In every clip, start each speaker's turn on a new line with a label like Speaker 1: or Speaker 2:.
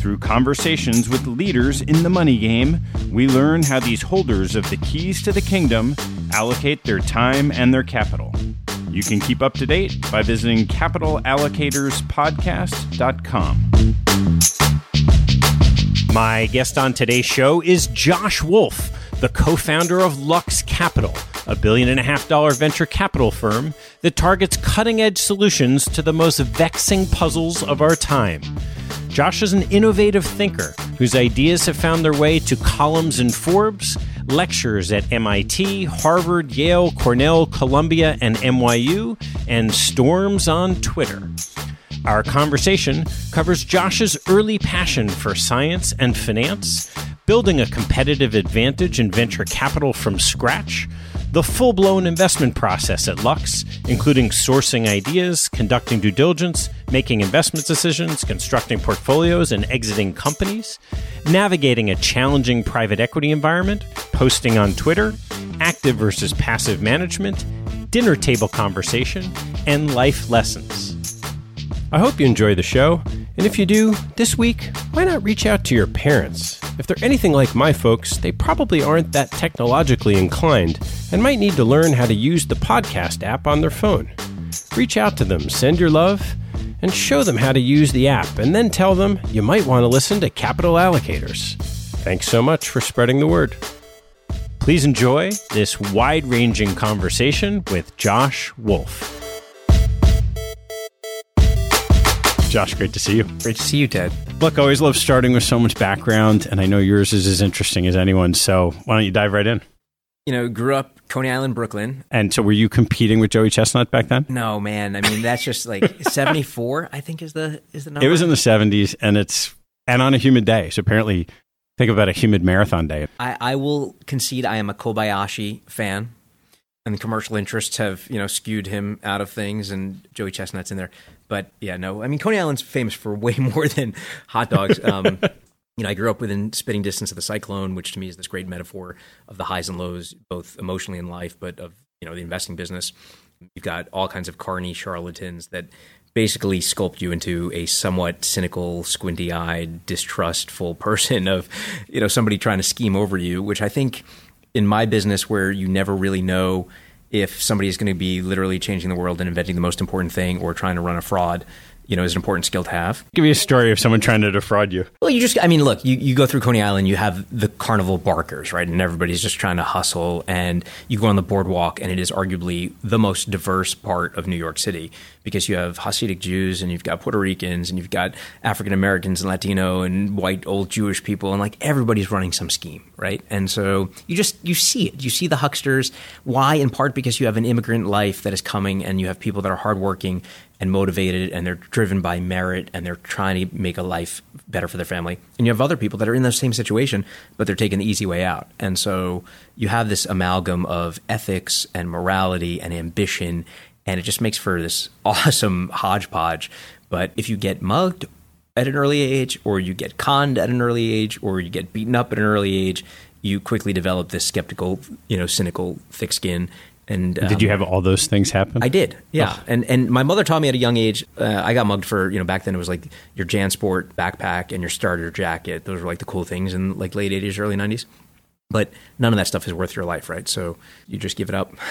Speaker 1: Through conversations with leaders in the money game, we learn how these holders of the keys to the kingdom allocate their time and their capital. You can keep up to date by visiting capitalallocatorspodcast.com.
Speaker 2: My guest on today's show is Josh Wolfe, the co founder of Lux Capital, a billion and a half dollar venture capital firm that targets cutting edge solutions to the most vexing puzzles of our time. Josh is an innovative thinker whose ideas have found their way to columns in Forbes, lectures at MIT, Harvard, Yale, Cornell, Columbia, and NYU, and storms on Twitter. Our conversation covers Josh's early passion for science and finance, building a competitive advantage in venture capital from scratch, the full blown investment process at Lux, including sourcing ideas, conducting due diligence, making investment decisions, constructing portfolios, and exiting companies, navigating a challenging private equity environment, posting on Twitter, active versus passive management, dinner table conversation, and life lessons. I hope you enjoy the show, and if you do, this week, why not reach out to your parents? If they're anything like my folks, they probably aren't that technologically inclined and might need to learn how to use the podcast app on their phone. Reach out to them, send your love, and show them how to use the app, and then tell them you might want to listen to Capital Allocators. Thanks so much for spreading the word. Please enjoy this wide ranging conversation with Josh Wolfe. Josh, great to see you.
Speaker 3: Great to see you, Ted.
Speaker 2: Look, I always love starting with so much background, and I know yours is as interesting as anyone. So why don't you dive right in?
Speaker 3: you know, grew up Coney Island, Brooklyn.
Speaker 1: And so, were you competing with Joey Chestnut back then?
Speaker 3: No, man. I mean, that's just like seventy four. I think is the is the number.
Speaker 1: It was in the seventies, and it's and on a humid day. So apparently, think about a humid marathon day.
Speaker 3: I, I will concede I am a Kobayashi fan, and the commercial interests have you know skewed him out of things, and Joey Chestnut's in there. But yeah, no. I mean, Coney Island's famous for way more than hot dogs. Um, you know, I grew up within spitting distance of the cyclone, which to me is this great metaphor of the highs and lows, both emotionally in life, but of you know the investing business. You've got all kinds of carny charlatans that basically sculpt you into a somewhat cynical, squinty-eyed, distrustful person of you know somebody trying to scheme over you. Which I think in my business, where you never really know if somebody is going to be literally changing the world and inventing the most important thing or trying to run a fraud you know, is an important skill to have.
Speaker 1: Give me a story of someone trying to defraud you.
Speaker 3: Well, you just, I mean, look, you, you go through Coney Island, you have the carnival barkers, right? And everybody's just trying to hustle. And you go on the boardwalk, and it is arguably the most diverse part of New York City because you have Hasidic Jews and you've got Puerto Ricans and you've got African Americans and Latino and white old Jewish people. And like everybody's running some scheme, right? And so you just, you see it. You see the hucksters. Why? In part because you have an immigrant life that is coming and you have people that are hardworking and motivated and they're driven by merit and they're trying to make a life better for their family. And you have other people that are in the same situation, but they're taking the easy way out. And so you have this amalgam of ethics and morality and ambition, and it just makes for this awesome hodgepodge. But if you get mugged at an early age, or you get conned at an early age, or you get beaten up at an early age, you quickly develop this skeptical, you know, cynical, thick skin, and
Speaker 1: um, did you um, have all those things happen?
Speaker 3: I did, yeah. Oh. And and my mother taught me at a young age. Uh, I got mugged for you know back then it was like your JanSport backpack and your starter jacket. Those were like the cool things in like late eighties, early nineties. But none of that stuff is worth your life, right? So you just give it up.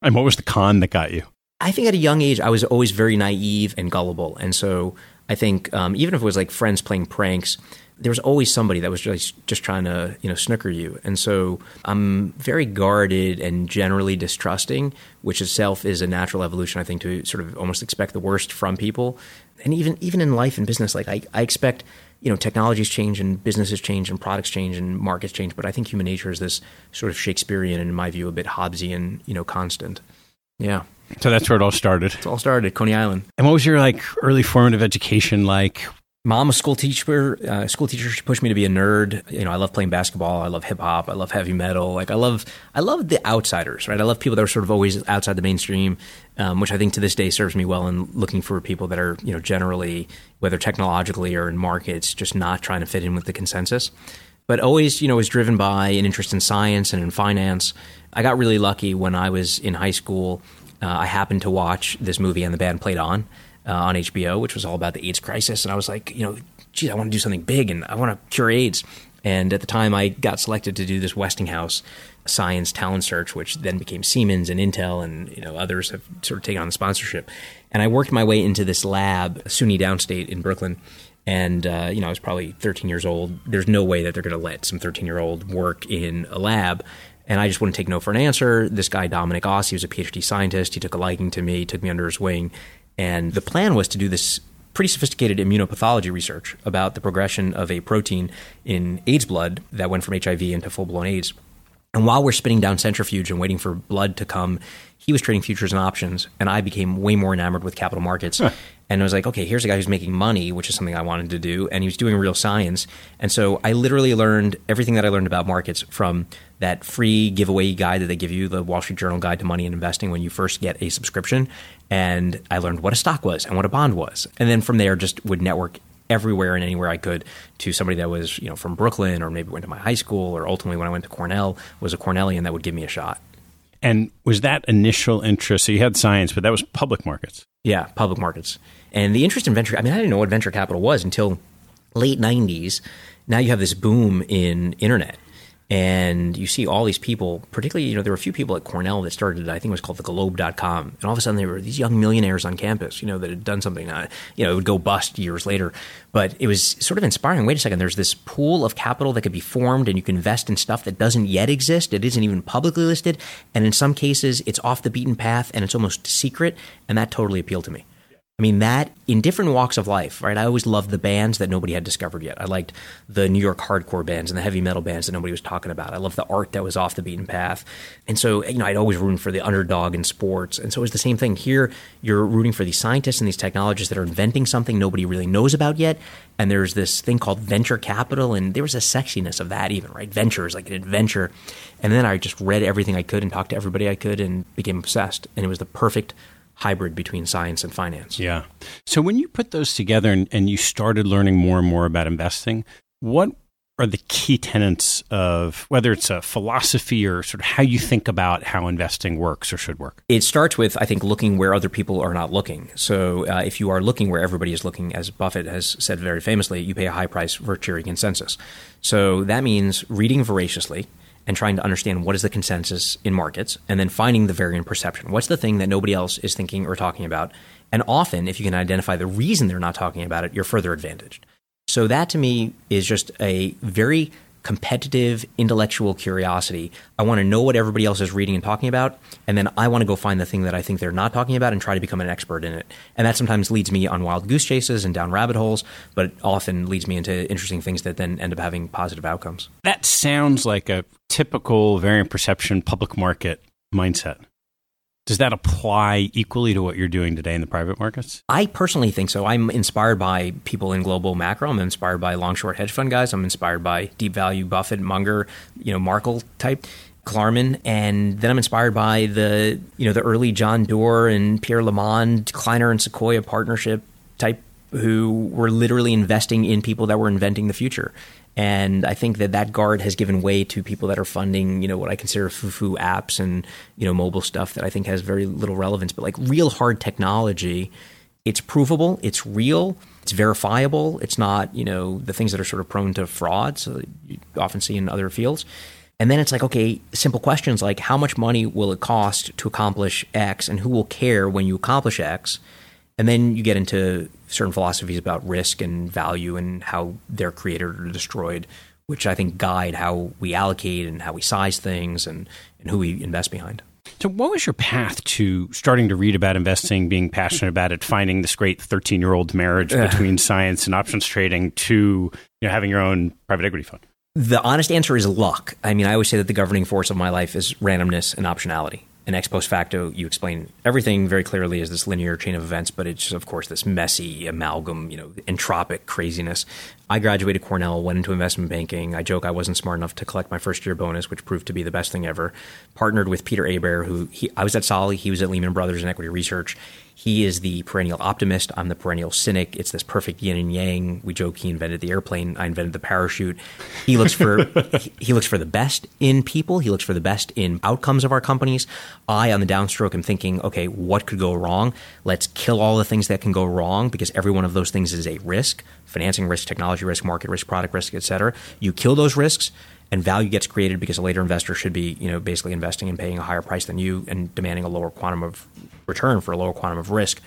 Speaker 1: And what was the con that got you?
Speaker 3: I think at a young age I was always very naive and gullible, and so I think um, even if it was like friends playing pranks, there was always somebody that was just just trying to you know snooker you, and so I'm very guarded and generally distrusting, which itself is a natural evolution. I think to sort of almost expect the worst from people, and even even in life and business, like I, I expect you know technologies change and businesses change and products change and markets change, but I think human nature is this sort of Shakespearean and in my view a bit Hobbesian you know constant. Yeah.
Speaker 1: So that's where it all started.
Speaker 3: It all started, Coney Island.
Speaker 1: And what was your like early formative education like?
Speaker 3: Mom a school teacher uh, school teacher she pushed me to be a nerd. You know i love playing basketball. I love hip hop. I love heavy metal. Like i love i love the outsiders right? I love people that are sort of always outside the mainstream um, which i think to this day serves me well in looking for people that are you know generally whether technologically or in markets just not trying to fit in with the consensus. But always you know was driven by an interest in science and in finance. I got really lucky when i was in high school. Uh, i happened to watch this movie and the band played on uh, on HBO, which was all about the AIDS crisis. And I was like, you know, geez, I want to do something big and I want to cure AIDS. And at the time, I got selected to do this Westinghouse science talent search, which then became Siemens and Intel, and you know others have sort of taken on the sponsorship. And I worked my way into this lab, SUNY Downstate in Brooklyn. And uh, you know, I was probably 13 years old. There's no way that they're going to let some 13 year old work in a lab. And I just wouldn't take no for an answer. This guy, Dominic Oss, he was a PhD scientist. He took a liking to me, took me under his wing, and the plan was to do this pretty sophisticated immunopathology research about the progression of a protein in AIDS blood that went from HIV into full blown AIDS. And while we're spinning down centrifuge and waiting for blood to come, he was trading futures and options, and I became way more enamored with capital markets. Huh. And I was like, okay, here's a guy who's making money, which is something I wanted to do, and he was doing real science. And so I literally learned everything that I learned about markets from that free giveaway guide that they give you, the Wall Street Journal Guide to Money and Investing, when you first get a subscription. And I learned what a stock was and what a bond was. And then from there, just would network everywhere and anywhere I could to somebody that was, you know, from Brooklyn or maybe went to my high school or ultimately when I went to Cornell was a Cornellian that would give me a shot.
Speaker 1: And was that initial interest? So you had science, but that was public markets.
Speaker 3: Yeah, public markets. And the interest in venture, I mean, I didn't know what venture capital was until late 90s. Now you have this boom in internet and you see all these people, particularly, you know, there were a few people at Cornell that started, I think it was called the globe.com. And all of a sudden, there were these young millionaires on campus, you know, that had done something, uh, you know, it would go bust years later. But it was sort of inspiring. Wait a second, there's this pool of capital that could be formed, and you can invest in stuff that doesn't yet exist. It isn't even publicly listed. And in some cases, it's off the beaten path and it's almost secret. And that totally appealed to me. I mean, that in different walks of life, right? I always loved the bands that nobody had discovered yet. I liked the New York hardcore bands and the heavy metal bands that nobody was talking about. I loved the art that was off the beaten path. And so, you know, I'd always root for the underdog in sports. And so it was the same thing here. You're rooting for these scientists and these technologists that are inventing something nobody really knows about yet. And there's this thing called venture capital. And there was a sexiness of that, even, right? Venture is like an adventure. And then I just read everything I could and talked to everybody I could and became obsessed. And it was the perfect hybrid between science and finance.
Speaker 2: Yeah. So when you put those together and, and you started learning more and more about investing, what are the key tenets of whether it's a philosophy or sort of how you think about how investing works or should work?
Speaker 3: It starts with, I think, looking where other people are not looking. So uh, if you are looking where everybody is looking, as Buffett has said very famously, you pay a high price for cheery consensus. So that means reading voraciously and trying to understand what is the consensus in markets and then finding the variant perception. What's the thing that nobody else is thinking or talking about? And often, if you can identify the reason they're not talking about it, you're further advantaged. So that to me is just a very competitive intellectual curiosity. I want to know what everybody else is reading and talking about, and then I want to go find the thing that I think they're not talking about and try to become an expert in it. And that sometimes leads me on wild goose chases and down rabbit holes, but often leads me into interesting things that then end up having positive outcomes.
Speaker 2: That sounds like a typical variant perception public market mindset. Does that apply equally to what you're doing today in the private markets?
Speaker 3: I personally think so. I'm inspired by people in global macro. I'm inspired by long short hedge fund guys. I'm inspired by deep value Buffett, Munger, you know, Markel type. Klarman, and then I'm inspired by the you know the early John Doerr and Pierre Lamond, Kleiner and Sequoia partnership type who were literally investing in people that were inventing the future. And I think that that guard has given way to people that are funding, you know, what I consider foo-foo apps and, you know, mobile stuff that I think has very little relevance. But like real hard technology, it's provable, it's real, it's verifiable. It's not, you know, the things that are sort of prone to fraud, so you often see in other fields. And then it's like, okay, simple questions like how much money will it cost to accomplish X and who will care when you accomplish X? And then you get into certain philosophies about risk and value and how they're created or destroyed, which I think guide how we allocate and how we size things and, and who we invest behind.
Speaker 2: So, what was your path to starting to read about investing, being passionate about it, finding this great 13 year old marriage between science and options trading to you know, having your own private equity fund?
Speaker 3: The honest answer is luck. I mean, I always say that the governing force of my life is randomness and optionality and ex post facto, you explain everything very clearly as this linear chain of events, but it's of course this messy amalgam, you know, entropic craziness. I graduated Cornell, went into investment banking. I joke I wasn't smart enough to collect my first year bonus, which proved to be the best thing ever. Partnered with Peter Hebert, who he, I was at Solly, he was at Lehman Brothers in equity research. He is the perennial optimist. I'm the perennial cynic. It's this perfect yin and yang. We joke he invented the airplane. I invented the parachute. He looks for he looks for the best in people. He looks for the best in outcomes of our companies. I, on the downstroke, am thinking, okay, what could go wrong? Let's kill all the things that can go wrong because every one of those things is a risk: financing risk, technology risk, market risk, product risk, etc. You kill those risks and value gets created because a later investor should be, you know, basically investing and paying a higher price than you and demanding a lower quantum of return for a lower quantum of risk.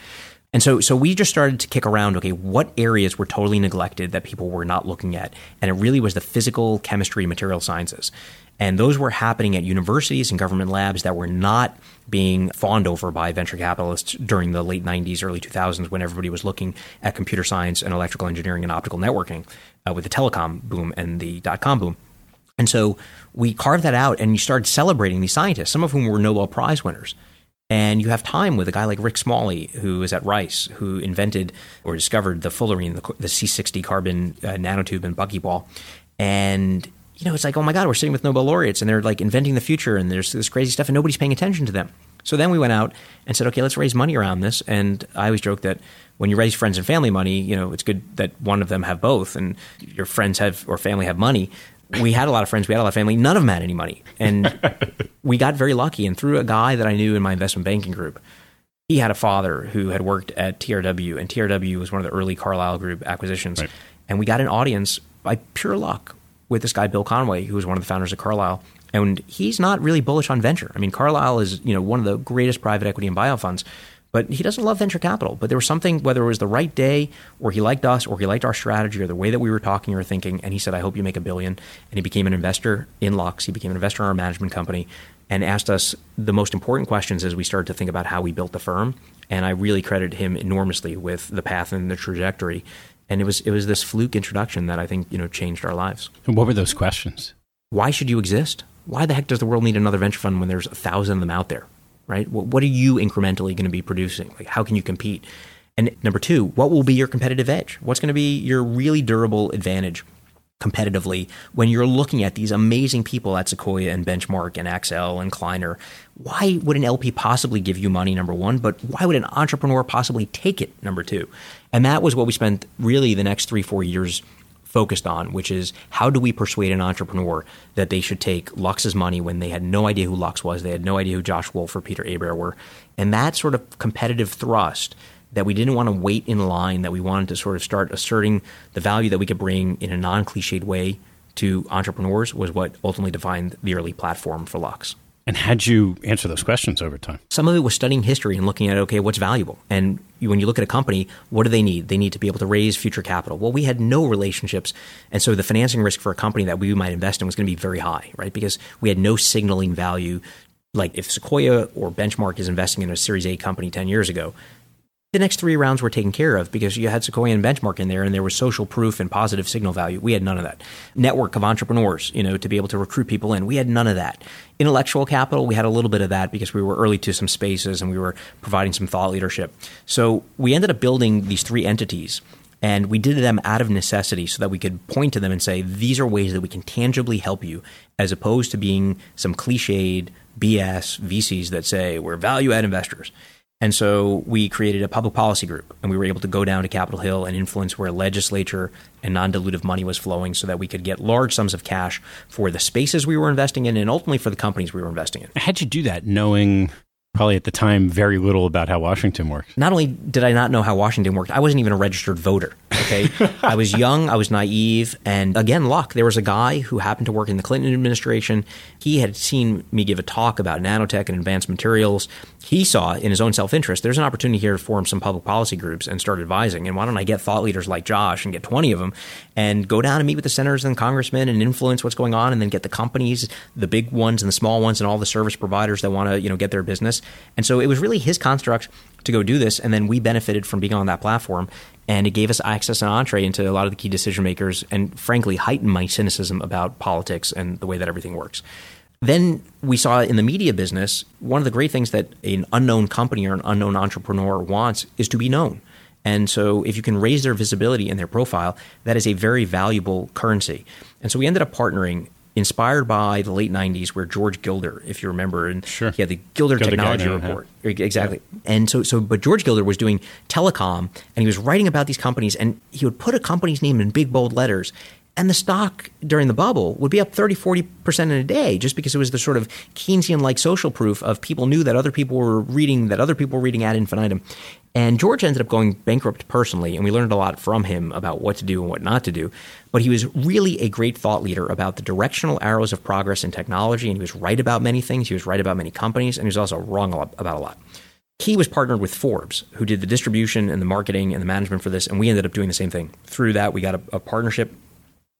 Speaker 3: And so, so we just started to kick around. Okay, what areas were totally neglected that people were not looking at? And it really was the physical, chemistry, material sciences, and those were happening at universities and government labs that were not being fawned over by venture capitalists during the late '90s, early 2000s, when everybody was looking at computer science and electrical engineering and optical networking uh, with the telecom boom and the dot com boom. And so we carved that out, and you started celebrating these scientists, some of whom were Nobel Prize winners. And you have time with a guy like Rick Smalley, who is at Rice, who invented or discovered the fullerene, the, the C60 carbon uh, nanotube and buckyball. And, you know, it's like, oh my God, we're sitting with Nobel laureates and they're like inventing the future and there's this crazy stuff and nobody's paying attention to them. So then we went out and said, okay, let's raise money around this. And I always joke that when you raise friends and family money, you know, it's good that one of them have both and your friends have or family have money we had a lot of friends, we had a lot of family. None of them had any money, and we got very lucky. And through a guy that I knew in my investment banking group, he had a father who had worked at TRW, and TRW was one of the early Carlyle Group acquisitions. Right. And we got an audience by pure luck with this guy Bill Conway, who was one of the founders of Carlyle. And he's not really bullish on venture. I mean, Carlyle is you know one of the greatest private equity and buyout funds, But he doesn't love venture capital. But there was something, whether it was the right day, or he liked us, or he liked our strategy, or the way that we were talking or thinking, and he said, "I hope you make a billion. And he became an investor in Lux. He became an investor in our management company, and asked us the most important questions as we started to think about how we built the firm. And I really credit him enormously with the path and the trajectory. And it was it was this fluke introduction that I think you know changed our lives.
Speaker 2: And what were those questions?
Speaker 3: Why should you exist? Why the heck does the world need another venture fund when there's a thousand of them out there? Right? What are you incrementally going to be producing? Like, how can you compete? And number two, what will be your competitive edge? What's going to be your really durable advantage competitively when you're looking at these amazing people at Sequoia and Benchmark and Accel and Kleiner? Why would an LP possibly give you money, number one? But why would an entrepreneur possibly take it, number two? And that was what we spent really the next three, four years focused on, which is how do we persuade an entrepreneur that they should take Lux's money when they had no idea who Lux was, they had no idea who Josh Wolfe or Peter Hebert were, and that sort of competitive thrust that we didn't want to wait in line, that we wanted to sort of start asserting the value that we could bring in a non-cliched way to entrepreneurs was what ultimately defined the early platform for Lux.
Speaker 2: And how'd you answer those questions over time?
Speaker 3: Some of it was studying history and looking at, okay, what's valuable? And when you look at a company, what do they need? They need to be able to raise future capital. Well, we had no relationships. And so the financing risk for a company that we might invest in was going to be very high, right? Because we had no signaling value. Like if Sequoia or Benchmark is investing in a Series A company 10 years ago, the next three rounds were taken care of because you had Sequoia and Benchmark in there, and there was social proof and positive signal value. We had none of that. Network of entrepreneurs, you know, to be able to recruit people in. We had none of that. Intellectual capital, we had a little bit of that because we were early to some spaces and we were providing some thought leadership. So we ended up building these three entities. And we did them out of necessity so that we could point to them and say, these are ways that we can tangibly help you, as opposed to being some cliched BS VCs that say, we're value add investors. And so we created a public policy group, and we were able to go down to Capitol Hill and influence where legislature and non dilutive money was flowing so that we could get large sums of cash for the spaces we were investing in and ultimately for the companies we were investing in.
Speaker 2: How'd you do that knowing probably at the time very little about how Washington worked?
Speaker 3: Not only did I not know how Washington worked, I wasn't even a registered voter. Okay. I was young, I was naive, and again, luck. There was a guy who happened to work in the Clinton administration. He had seen me give a talk about nanotech and advanced materials. He saw in his own self interest, there's an opportunity here to form some public policy groups and start advising. And why don't I get thought leaders like Josh and get 20 of them and go down and meet with the senators and congressmen and influence what's going on and then get the companies, the big ones and the small ones and all the service providers that want to, you know, get their business. And so it was really his construct to go do this. And then we benefited from being on that platform. And it gave us access and entree into a lot of the key decision makers and frankly heightened my cynicism about politics and the way that everything works. Then we saw in the media business, one of the great things that an unknown company or an unknown entrepreneur wants is to be known. And so if you can raise their visibility and their profile, that is a very valuable currency. And so we ended up partnering inspired by the late 90s where George Gilder, if you remember, and
Speaker 2: sure.
Speaker 3: he had the Gilder, Gilder Technology Report. Exactly. Yeah. And so so but George Gilder was doing telecom and he was writing about these companies and he would put a company's name in big bold letters and the stock during the bubble would be up 30 40% in a day just because it was the sort of keynesian like social proof of people knew that other people were reading that other people were reading ad infinitum. And george ended up going bankrupt personally and we learned a lot from him about what to do and what not to do. But he was really a great thought leader about the directional arrows of progress in technology and he was right about many things. He was right about many companies and he was also wrong about a lot. He was partnered with Forbes, who did the distribution and the marketing and the management for this, and we ended up doing the same thing. Through that, we got a, a partnership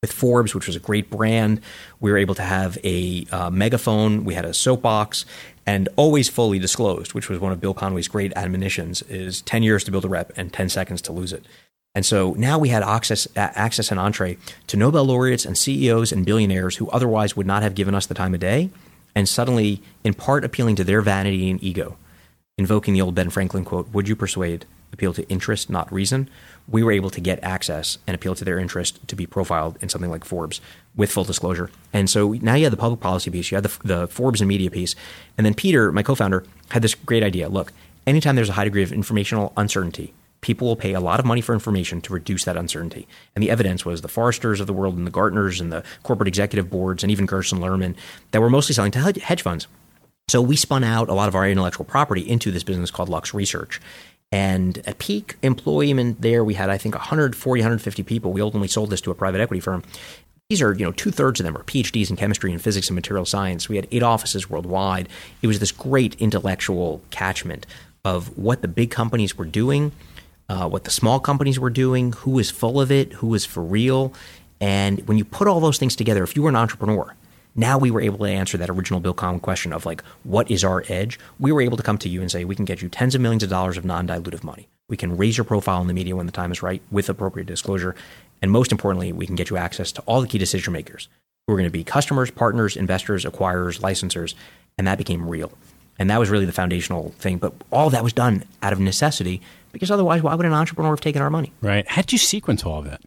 Speaker 3: with Forbes, which was a great brand. We were able to have a uh, megaphone. We had a soapbox, and always fully disclosed, which was one of Bill Conway's great admonitions: is ten years to build a rep and ten seconds to lose it. And so now we had access, access and entree to Nobel laureates and CEOs and billionaires who otherwise would not have given us the time of day, and suddenly, in part, appealing to their vanity and ego, invoking the old Ben Franklin quote: "Would you persuade? Appeal to interest, not reason." we were able to get access and appeal to their interest to be profiled in something like Forbes with full disclosure. And so now you had the public policy piece, you had the, the Forbes and media piece, and then Peter, my co-founder, had this great idea. Look, anytime there's a high degree of informational uncertainty, people will pay a lot of money for information to reduce that uncertainty. And the evidence was the Forresters of the world and the Gartners and the corporate executive boards and even Gerson Lehrman that were mostly selling to hedge funds. So we spun out a lot of our intellectual property into this business called Lux Research. And at peak employment there, we had, I think, 140, 150 people. We ultimately sold this to a private equity firm. These are, you know, two thirds of them are PhDs in chemistry and physics and material science. We had eight offices worldwide. It was this great intellectual catchment. of what the big companies were doing, uh, what the small companies were doing, who was full of it, who was for real. And when you put all those things together, if you were an entrepreneur, now we were able to answer that original Bill Conway question of like, what is our edge? We were able to come to you and say, we can get you tens of millions of dollars of non dilutive money. We can raise your profile in the media when the time is right with appropriate disclosure. And most importantly, we can get you access to all the key decision makers who are going to be customers, partners, investors, acquirers, licensors. And that became real. And that was really the foundational thing. But all that was done out of necessity because otherwise, why would an entrepreneur have taken our money?
Speaker 2: Right. How did you sequence all of that?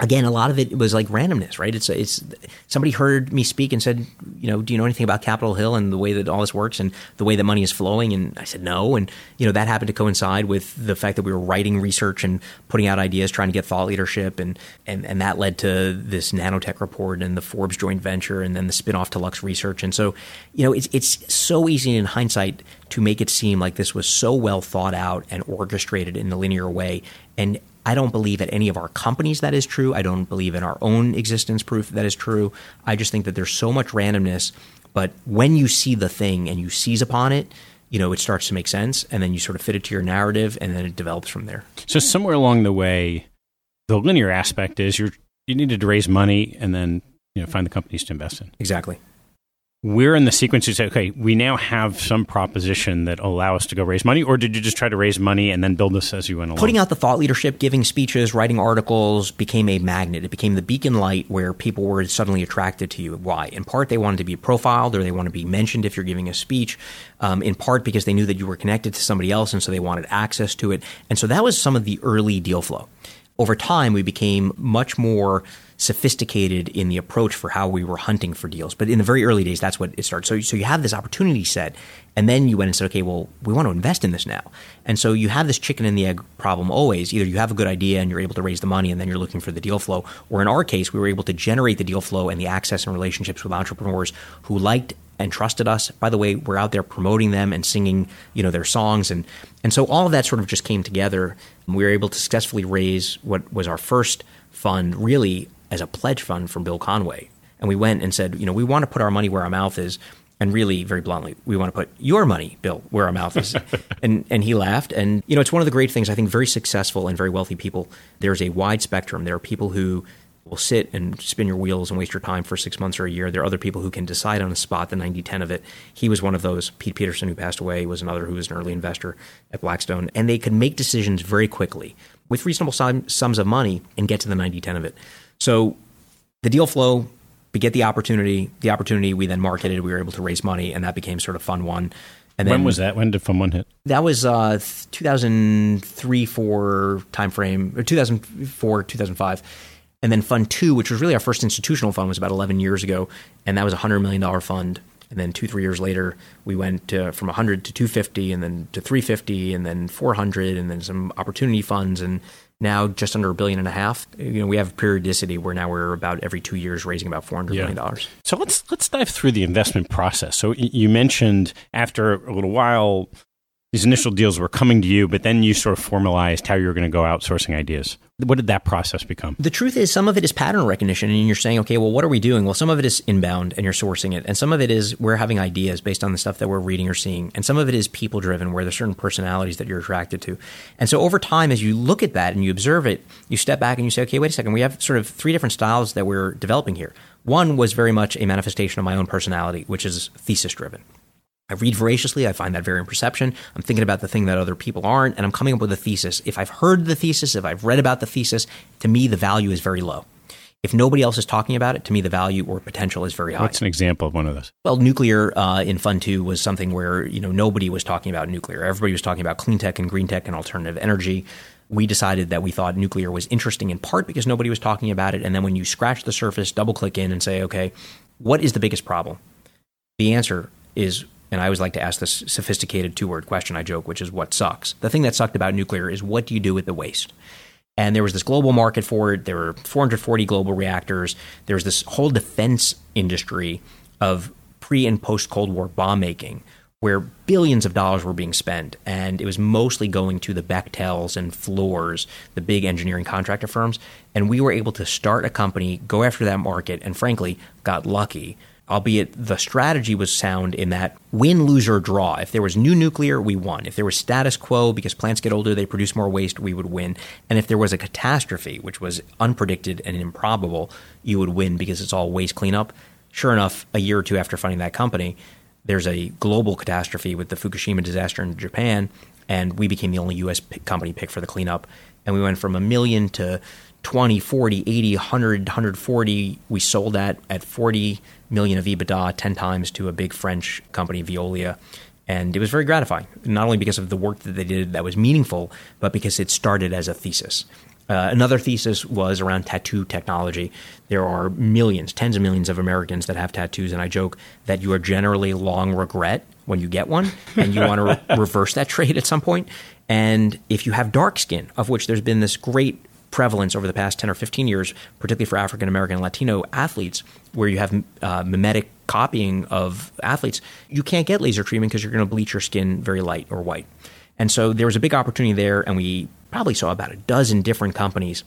Speaker 3: Again, a lot of it was like randomness, right? It's it's somebody heard me speak and said, you know, do you know anything about Capitol Hill and the way that all this works and the way that money is flowing? And I said no, and you know that happened to coincide with the fact that we were writing research and putting out ideas, trying to get thought leadership, and and and that led to this nanotech report and the Forbes joint venture, and then the spinoff to Lux Research. And so, you know, it's it's so easy in hindsight to make it seem like this was so well thought out and orchestrated in a linear way. And I don't believe at any of our companies that is true. I don't believe in our own existence proof that is true. I just think that there's so much randomness. But when you see the thing and you seize upon it, you know, it starts to make sense. And then you sort of fit it to your narrative and then it develops from there.
Speaker 2: So, somewhere along the way, the linear aspect is you're, you needed to raise money and then you know, find the companies to invest in.
Speaker 3: Exactly
Speaker 2: we're in the sequence to say, okay, we now have some proposition that allow us to go raise money, or did you just try to raise money and then build this as you went along?
Speaker 3: Putting out the thought leadership, giving speeches, writing articles became a magnet. It became the beacon light where people were suddenly attracted to you. Why? In part, they wanted to be profiled or they want to be mentioned if you're giving a speech. Um, in part, because they knew that you were connected to somebody else, and so they wanted access to it. And so that was some of the early deal flow. Over time, we became much more sophisticated in the approach for how we were hunting for deals. But in the very early days, that's what it started. So, so you have this opportunity set, and then you went and said, okay, well, we want to invest in this now. And so you have this chicken and the egg problem always. Either you have a good idea and you're able to raise the money, and then you're looking for the deal flow, or in our case, we were able to generate the deal flow and the access and relationships with entrepreneurs who liked and trusted us. By the way, we're out there promoting them and singing, you know, their songs, and and so all of that sort of just came together. We were able to successfully raise what was our first fund, really as a pledge fund from Bill Conway. And we went and said, you know, we want to put our money where our mouth is. And really, very bluntly, we want to put your money, Bill, where our mouth is. and and he laughed. And you know, it's one of the great things. I think very successful and very wealthy people. There's a wide spectrum. There are people who will sit and spin your wheels and waste your time for six months or a year. There are other people who can decide on the spot the 90 10 of it. He was one of those. Pete Peterson, who passed away, was another who was an early investor at Blackstone. And they could make decisions very quickly with reasonable sums of money and get to the 90 10 of it. So the deal flow, we get the opportunity. The opportunity we then marketed. We were able to raise money, and that became sort of Fund One.
Speaker 2: And then, when was that? When did Fund One hit?
Speaker 3: That was uh, 2003 4 timeframe, or 2004 2005. And then Fund Two, which was really our first institutional fund, was about 11 years ago, and that was a hundred million dollar fund. And then two, three years later, we went to, from 100 to 250, and then to 350, and then 400, and then some opportunity funds, and now just under a billion and a half. You know, we have periodicity where now we're about every two years raising about four hundred yeah. million dollars.
Speaker 2: So let's let's dive through the investment process. So you mentioned after a little while, these initial deals were coming to you, but then you sort of formalized how you were going to go outsourcing ideas. What did that process become?
Speaker 3: The truth is, some of it is pattern recognition, and you're saying, okay, well, what are we doing? Well, some of it is inbound, and you're sourcing it, and some of it is we're having ideas based on the stuff that we're reading or seeing, and some of it is people driven, where there's certain personalities that you're attracted to. And so over time, as you look at that and you observe it, you step back and you say, okay, wait a second, we have sort of three different styles that we're developing here. One was very much a manifestation of my own personality, which is thesis driven. I read voraciously. I find that variant perception. I'm thinking about the thing that other people aren't, and I'm coming up with a thesis. If I've heard the thesis, if I've read about the thesis, to me, the value is very low. If nobody else is talking about it, to me, the value or potential is very high.
Speaker 2: What's an example of one of those?
Speaker 3: Well, nuclear uh, in Fund Two was something where you know nobody was talking about nuclear. Everybody was talking about clean tech and green tech and alternative energy. We decided that we thought nuclear was interesting in part because nobody was talking about it. And then when you scratch the surface, double click in, and say, okay, what is the biggest problem? The answer is and I always like to ask this sophisticated two word question I joke, which is what sucks? The thing that sucked about nuclear is what do you do with the waste? And there was this global market for it. There were 440 global reactors. There was this whole defense industry of pre and post Cold War bomb making where billions of dollars were being spent. And it was mostly going to the Bechtels and Fluors, the big engineering contractor firms. And we were able to start a company, go after that market, and frankly, got lucky albeit the strategy was sound in that win, lose, or draw. If there was new nuclear, we won. If there was status quo, because plants get older, they produce more waste, we would win. And if there was a catastrophe, which was unpredicted and improbable, you would win because it's all waste cleanup. Sure enough, a year or two after funding that company, there's a global catastrophe with the Fukushima disaster in Japan, and we became the only U.S. company picked for the cleanup. And we went from a million to 20, 40, 80, 100, 140. We sold that at 40 million of EBITDA, 10 times to a big French company, Veolia. And it was very gratifying, not only because of the work that they did that was meaningful, but because it started as a thesis. Uh, another thesis was around tattoo technology. There are millions, tens of millions of Americans that have tattoos, and I joke that you are generally long regret when you get one, and you want to re- reverse that trait at some point. And if you have dark skin, of which there's been this great prevalence over the past 10 or 15 years, particularly for African American and Latino athletes, where you have uh, mimetic copying of athletes, you can't get laser treatment because you're going to bleach your skin very light or white. And so there was a big opportunity there, and we probably saw about a dozen different companies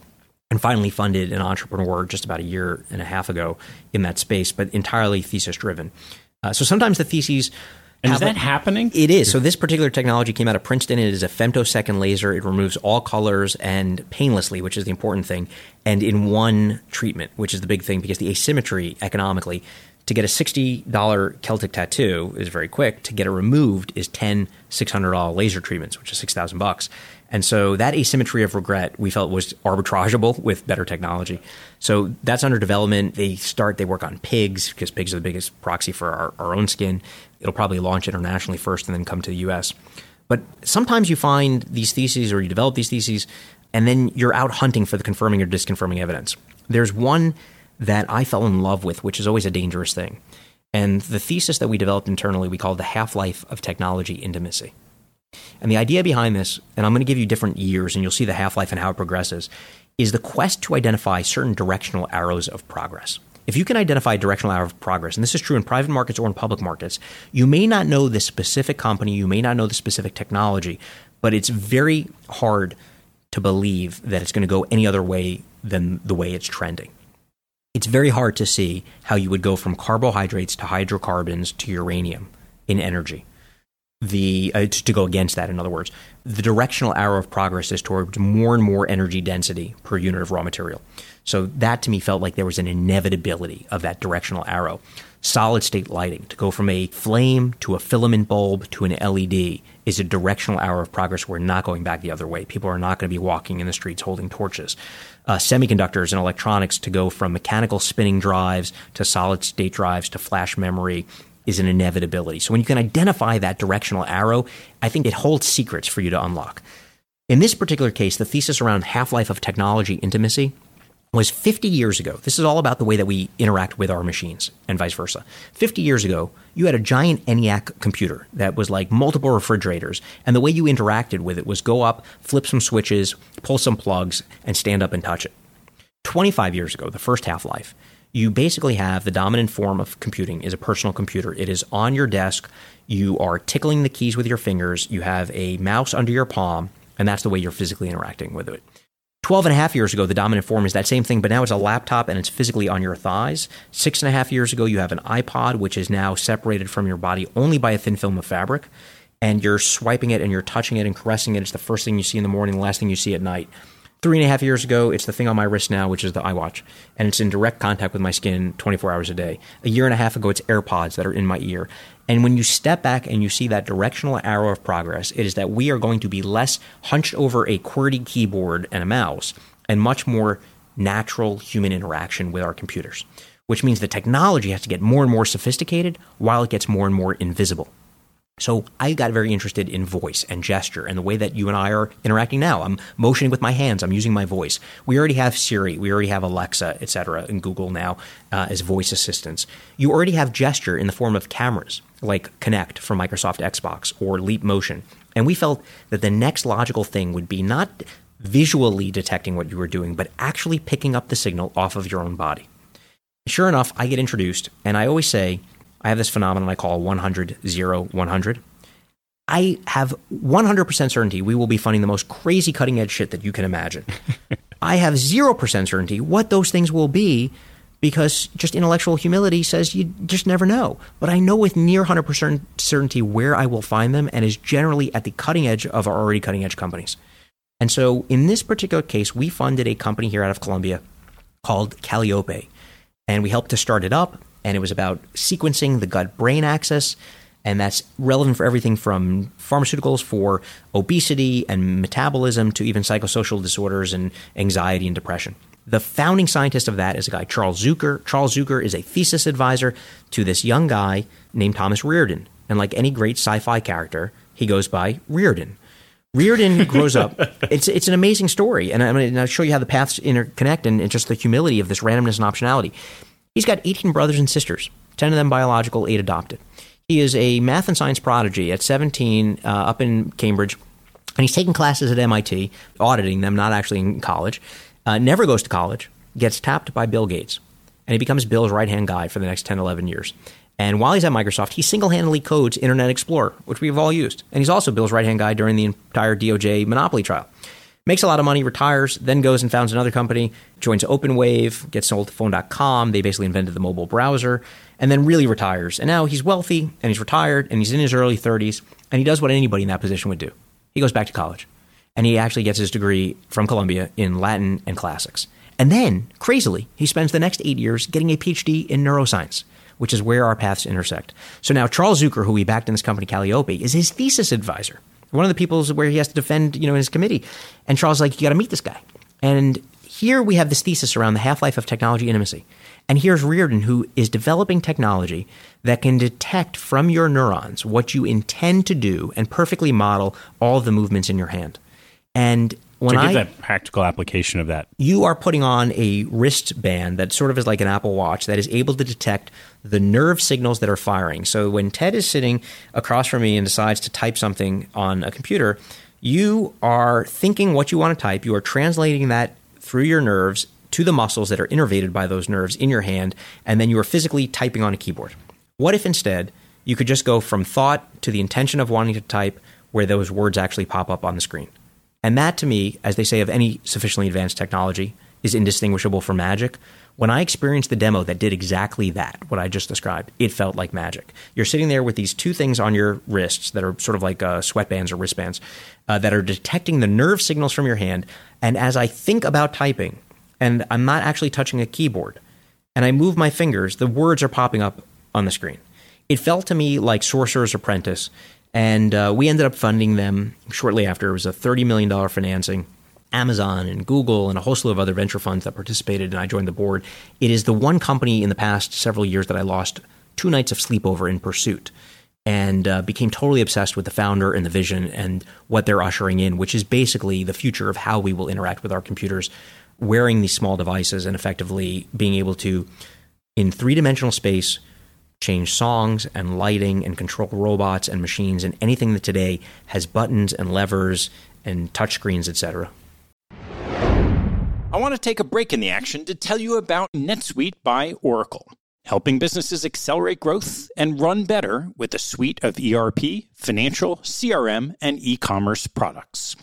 Speaker 3: and finally funded an entrepreneur just about a year and a half ago in that space, but entirely thesis driven. Uh, so sometimes the theses
Speaker 2: and is that happening?
Speaker 3: It is. So this particular technology came out of Princeton. It is a femtosecond laser. It removes all colors and painlessly, which is the important thing, and in one treatment, which is the big thing because the asymmetry economically to get a $60 Celtic tattoo is very quick. To get it removed is 10 $600 laser treatments, which is 6000 bucks. And so that asymmetry of regret we felt was arbitrageable with better technology. So that's under development. They start, they work on pigs because pigs are the biggest proxy for our, our own skin. It'll probably launch internationally first and then come to the US. But sometimes you find these theses or you develop these theses and then you're out hunting for the confirming or disconfirming evidence. There's one that I fell in love with, which is always a dangerous thing. And the thesis that we developed internally, we call the half life of technology intimacy. And the idea behind this, and I'm going to give you different years and you'll see the half life and how it progresses, is the quest to identify certain directional arrows of progress. If you can identify a directional arrow of progress, and this is true in private markets or in public markets, you may not know the specific company, you may not know the specific technology, but it's very hard to believe that it's going to go any other way than the way it's trending. It's very hard to see how you would go from carbohydrates to hydrocarbons to uranium in energy the uh, to go against that in other words the directional arrow of progress is towards more and more energy density per unit of raw material so that to me felt like there was an inevitability of that directional arrow solid state lighting to go from a flame to a filament bulb to an led is a directional arrow of progress we're not going back the other way people are not going to be walking in the streets holding torches uh, semiconductors and electronics to go from mechanical spinning drives to solid state drives to flash memory is an inevitability. So when you can identify that directional arrow, I think it holds secrets for you to unlock. In this particular case, the thesis around half life of technology intimacy was 50 years ago. This is all about the way that we interact with our machines and vice versa. 50 years ago, you had a giant ENIAC computer that was like multiple refrigerators, and the way you interacted with it was go up, flip some switches, pull some plugs, and stand up and touch it. 25 years ago, the first half life, you basically have the dominant form of computing is a personal computer. It is on your desk. You are tickling the keys with your fingers. You have a mouse under your palm, and that's the way you're physically interacting with it. 12 and a half years ago, the dominant form is that same thing, but now it's a laptop and it's physically on your thighs. Six and a half years ago, you have an iPod, which is now separated from your body only by a thin film of fabric, and you're swiping it and you're touching it and caressing it. It's the first thing you see in the morning, the last thing you see at night. Three and a half years ago, it's the thing on my wrist now, which is the iWatch, and it's in direct contact with my skin 24 hours a day. A year and a half ago, it's AirPods that are in my ear. And when you step back and you see that directional arrow of progress, it is that we are going to be less hunched over a QWERTY keyboard and a mouse and much more natural human interaction with our computers, which means the technology has to get more and more sophisticated while it gets more and more invisible. So I got very interested in voice and gesture and the way that you and I are interacting now. I'm motioning with my hands. I'm using my voice. We already have Siri. We already have Alexa, etc. and Google now uh, as voice assistants. You already have gesture in the form of cameras like Kinect from Microsoft Xbox or Leap Motion. And we felt that the next logical thing would be not visually detecting what you were doing, but actually picking up the signal off of your own body. Sure enough, I get introduced, and I always say, I have this phenomenon I call 100 0 100. I have 100% certainty we will be funding the most crazy cutting edge shit that you can imagine. I have 0% certainty what those things will be because just intellectual humility says you just never know. But I know with near 100% certainty where I will find them and is generally at the cutting edge of our already cutting edge companies. And so in this particular case, we funded a company here out of Columbia called Kallyope. And we helped to start it up. And it was about sequencing the gut brain axis. And that's relevant for everything from pharmaceuticals for obesity and metabolism to even psychosocial disorders and anxiety and depression. The founding scientist of that is a guy, Charles Zuker. Charles Zuker is a thesis advisor to this young guy named Thomas Reardon. And like any great sci fi character, he goes by Reardon. Reardon grows up. It's it's an amazing story, and I'm going to show you how the paths interconnect and, and just the humility of this randomness and optionality. He's got 18 brothers and sisters, 10 of them biological, 8 adopted. He is a math and science prodigy at 17 uh, up in Cambridge, and he's taking classes at MIT, auditing them, not actually in college uh, never goes to college, gets tapped by Bill Gates, and he becomes Bill's right hand guy for the next 10, 11 years. And while he's at Microsoft, he single handedly codes Internet Explorer, which we've all used. And he's also Bill's right hand guy during the entire DOJ monopoly trial. Makes a lot of money, retires, then goes and founds another company, joins OpenWave, gets sold to Phone.com. They basically invented the mobile browser, and then really retires. And now he's wealthy, and he's retired, and he's in his early 30s, and he does what anybody in that position would do. He goes back to college and he actually gets his degree from Columbia in Latin and classics. And then, crazily, he spends the next eight years getting a PhD in neuroscience, which is where our paths intersect. So now Charles Zuker, who we backed in this company, Kallyope, is his thesis advisor. One of the people where he has to defend, you know, in his committee. And Charles is like, you got to meet this guy. And here we have this thesis around the half life of technology intimacy. And here's Reardon, who is developing technology that can detect from your neurons what you intend to do and perfectly model all the movements in your hand. And when
Speaker 1: so
Speaker 3: I
Speaker 1: that practical application of that,
Speaker 3: you are putting on a wristband that sort of is like an Apple Watch that is able to detect the nerve signals that are firing. So when Ted is sitting across from me and decides to type something on a computer, you are thinking what you want to type. You are translating that through your nerves to the muscles that are innervated by those nerves in your hand, and then you are physically typing on a keyboard. What if instead you could just go from thought to the intention of wanting to type where those words actually pop up on the screen? And that to me, as they say of any sufficiently advanced technology, is indistinguishable from magic. When I experienced the demo that did exactly that, what I just described, it felt like magic. You're sitting there with these two things on your wrists that are sort of like uh, sweatbands or wristbands uh, that are detecting the nerve signals from your hand. And as I think about typing, and I'm not actually touching a keyboard, and I move my fingers, the words are popping up on the screen. It felt to me like Sorcerer's Apprentice and uh, we ended up funding them shortly after. It was a $30 million financing. Amazon and Google and a slew of other venture funds that participated, and I joined the board. It is the one company in the past several years that I lost two nights of sleep over in pursuit and uh, became totally obsessed with the founder and the vision and what they're ushering in, which is basically the future of how we will interact with our computers, wearing these small devices and effectively being able to, in three dimensional space, change songs and lighting and control robots and machines and anything that today has buttons and levers and touchscreens, etc.
Speaker 2: I want to take a break in the action to tell you about NetSuite by Oracle, helping businesses accelerate growth and run better with a suite of ERP, financial, CRM, and e commerce products.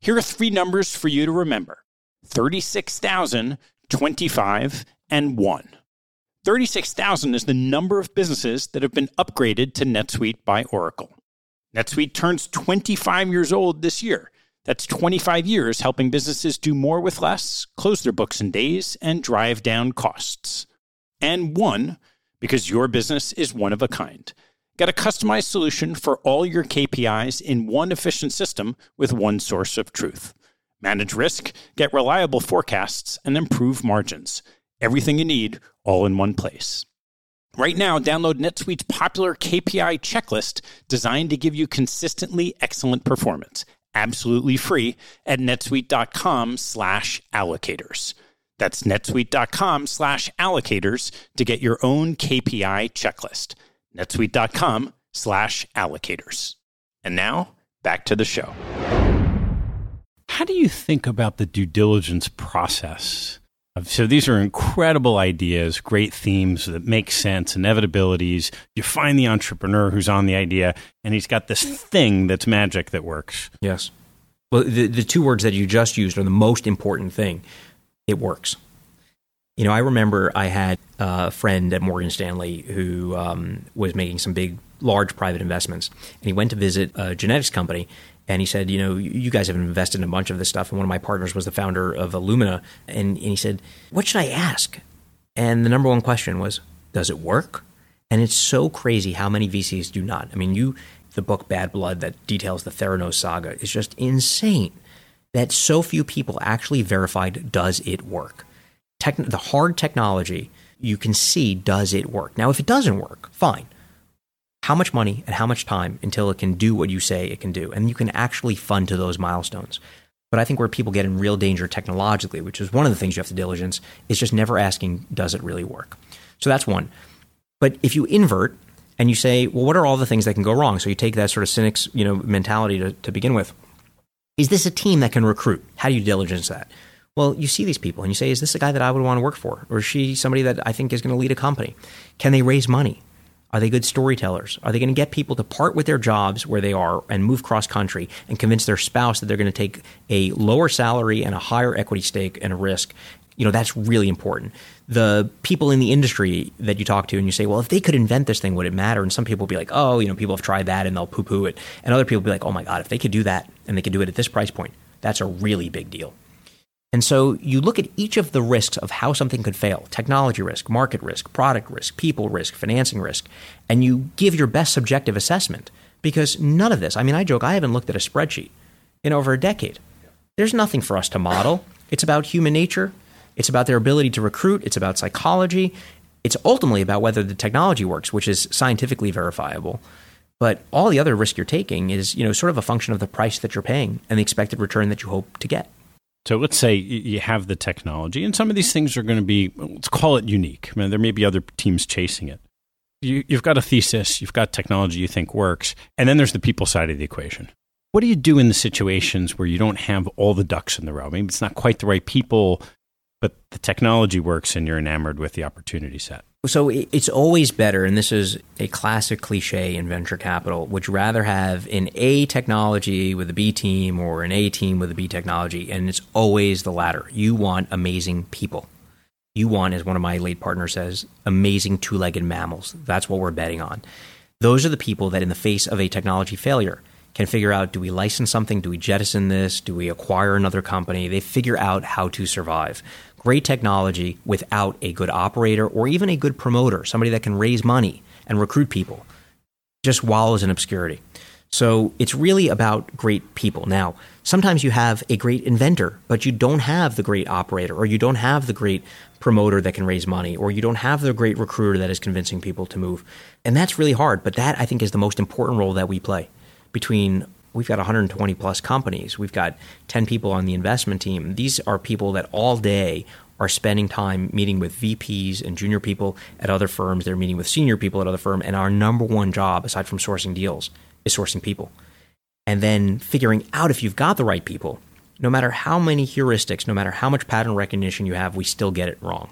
Speaker 2: Here are three numbers for you to remember 36,000, 25, and 1. 36,000 is the number of businesses that have been upgraded to NetSuite by Oracle. NetSuite turns 25 years old this year. That's 25 years helping businesses do more with less, close their books in days, and drive down costs. And one, because your business is one of a kind. Got a customized solution for all your KPIs in one efficient system with one source of truth. Manage risk, get reliable forecasts, and improve margins. Everything you need all in one place. Right now, download NetSuite's popular KPI checklist designed to give you consistently excellent performance, absolutely free at netsuite.com slash allocators. That's netsuite.com slash allocators to get your own KPI checklist. netsuite.com slash allocators. And now, back to the show.
Speaker 1: How do you think about the due diligence process? So these are incredible ideas, great themes that make sense, inevitabilities. You find the entrepreneur who's on the idea, and he's got this thing that's magic that works.
Speaker 3: Yes. Well, the, the two words that you just used are the most important thing. It works. You know, I remember I had a friend at Morgan Stanley who um, was making some big, large private investments, and he went to visit a genetics company. And he said, you know, you guys have invested in a bunch of this stuff. And one of my partners was the founder of Illumina. And, and he said, what should I ask? And the number one question was, does it work? And it's so crazy how many VCs do not. I mean, you, the book Bad Blood that details the Theranos saga is just insane that so few people actually verified does it work. Techn- the hard technology you can see does it work. Now, if it doesn't work, fine. How much money and how much time until it can do what you say it can do? And you can actually fund to those milestones. But I think where people get in real danger technologically, which is one of the things you have to diligence, is just never asking, does it really work? So that's one. But if you invert and you say, well, what are all the things that can go wrong? So you take that sort of cynics, you know, mentality to, to begin with. Is this a team that can recruit? How do you diligence that? Well, you see these people and you say, is this a guy that I would want to work for? Or is she somebody that I think is going to lead a company? Can they raise money? Are they good storytellers? Are they going to get people to part with their jobs where they are and move cross country and convince their spouse that they're going to take a lower salary and a higher equity stake and a risk? You know, that's really important. The people in the industry that you talk to and you say, well, if they could invent this thing, would it matter? And some people will be like, oh, you know, people have tried that and they'll poo poo it. And other people will be like, oh my God, if they could do that and they could do it at this price point, that's a really big deal. And so you look at each of the risks of how something could fail technology risk, market risk, product risk, people risk, financing risk and you give your best subjective assessment because none of this, I mean, I joke, I haven't looked at a spreadsheet in over a decade. There's nothing for us to model. It's about human nature, it's about their ability to recruit, it's about psychology, it's ultimately about whether the technology works, which is scientifically verifiable. But all the other risk you're taking is, you know, sort of a function of the price that you're paying and the expected return that you hope to get.
Speaker 1: So let's say you have the technology, and some of these things are going to be, let's call it unique. I mean, there may be other teams chasing it. You, have got a thesis, you've got technology you think works, and then there's the people side of the equation. What do you do in the situations where you don't have all the ducks in the row? Maybe it's not quite the right people, but the technology works and you're enamored with the opportunity set.
Speaker 3: So it's always better, and this is a classic cliche in venture capital, would you rather have an A technology with a B team or an A team with a B technology? And it's always the latter. You want amazing people. You want, as one of my late partners says, amazing two legged mammals. That's what we're betting on. Those are the people that, in the face of a technology failure, can figure out do we license something? Do we jettison this? Do we acquire another company? They figure out how to survive great technology without a good operator or even a good promoter, somebody that can raise money and recruit people, just wallows in obscurity. So it's really about great people. Now, sometimes you have a great inventor, but you don't have the great operator, or you don't have the great promoter that can raise money, or you don't have the great recruiter that is convincing people to move. And that's really hard, but that I think is the most important role that we play between we've got 120 plus companies. We've got 10 people on the investment team. These are people that all day are spending time meeting with VPs and junior people at other firms. They're meeting with senior people at other firms. And our number one job, aside from sourcing deals, is sourcing people. And then figuring out if you've got the right people. No matter how many heuristics, no matter how much pattern recognition you have, we still get it wrong.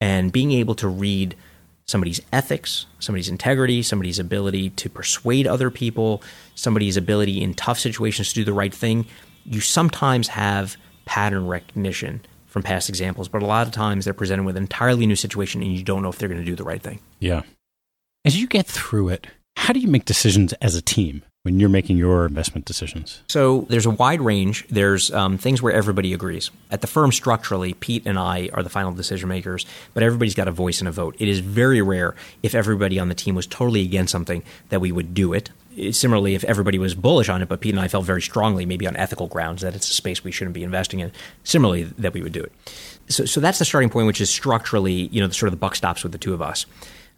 Speaker 3: And being able to read somebody's ethics, somebody's integrity, somebody's ability to persuade other people, somebody's ability in tough situations to do the right thing. You sometimes have pattern recognition from past examples, but a lot of times they're presented with an entirely new situation and you don't know if they're going to do the right thing.
Speaker 1: Yeah. As you get through it, how do you make decisions as a team? When you're making your investment decisions?
Speaker 3: So there's a wide range. There's um, things where everybody agrees. At the firm, structurally, Pete and I are the final decision makers, but everybody's got a voice and a vote. It is very rare if everybody on the team was totally against something that we would do it. Similarly, if everybody was bullish on it, but Pete and I felt very strongly, maybe on ethical grounds, that it's a space we shouldn't be investing in, similarly, that we would do it. So, so that's the starting point, which is structurally, you know, the, sort of the buck stops with the two of us.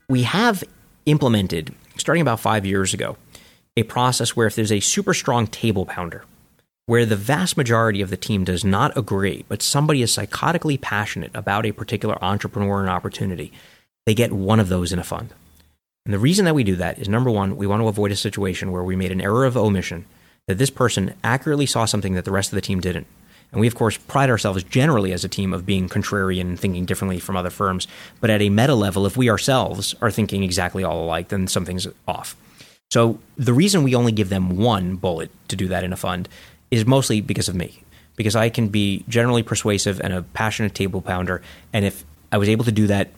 Speaker 3: We have implemented, starting about five years ago, a process where if there's a super strong table pounder, where the vast majority of the team does not agree, but somebody is psychotically passionate about a particular entrepreneur and opportunity, they get one of those in a fund. And the reason that we do that is number one, we want to avoid a situation where we made an error of omission, that this person accurately saw something that the rest of the team didn't. And we, of course, pride ourselves generally as a team of being contrarian and thinking differently from other firms. But at a meta level, if we ourselves are thinking exactly all alike, then something's off. So the reason we only give them one bullet to do that in a fund is mostly because of me. Because I can be generally persuasive and a passionate table pounder. And if I was able to do that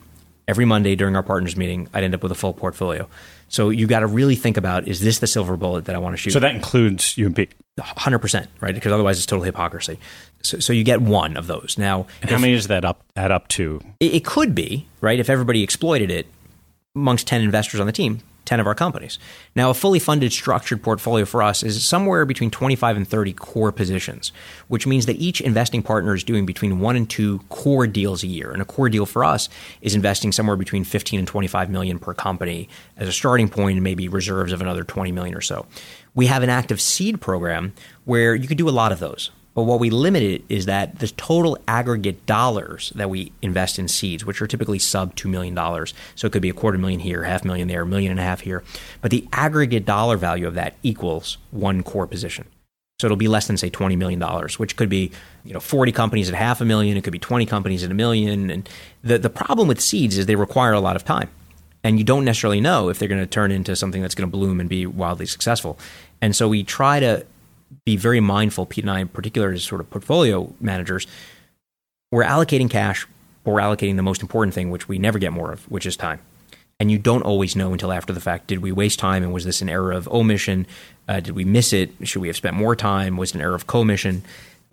Speaker 3: every Monday during our partners meeting. I'd end up with a full portfolio. So you got to really think about is this the silver bullet that I want to shoot?
Speaker 1: So that includes UMP.
Speaker 3: 100%, right? Because otherwise it's total hypocrisy. So, so you get one of those. Now,
Speaker 1: and how many does that up add up to?
Speaker 3: It, it could be, right? If everybody exploited it amongst 10 investors on the team, 10 of our companies. Now, a fully funded structured portfolio for us is somewhere between 25 and 30 core positions, which means that each investing partner is doing between one and two core deals a year. And a core deal for us is investing somewhere between 15 and 25 million per company as a starting point and maybe reserves of another 20 million or so. We have an active seed program where you could do a lot of those. But what we limit it is that the total aggregate dollars that we invest in seeds, which are typically sub $2 million, so it could be a quarter million here, half million there, a million and a half here, but the aggregate dollar value of that equals one core position. So it'll be less than say twenty million dollars, which could be you know forty companies at half a million. It could be twenty companies at a million. And the the problem with seeds is they require a lot of time, and you don't necessarily know if they're going to turn into something that's going to bloom and be wildly successful. And so we try to be very mindful, Pete and I in particular, as sort of portfolio managers, we're allocating cash, but we're allocating the most important thing, which we never get more of, which is time. And you don't always know until after the fact. Did we waste time? And was this an error of omission? Uh, did we miss it? Should we have spent more time? Was it an error of commission?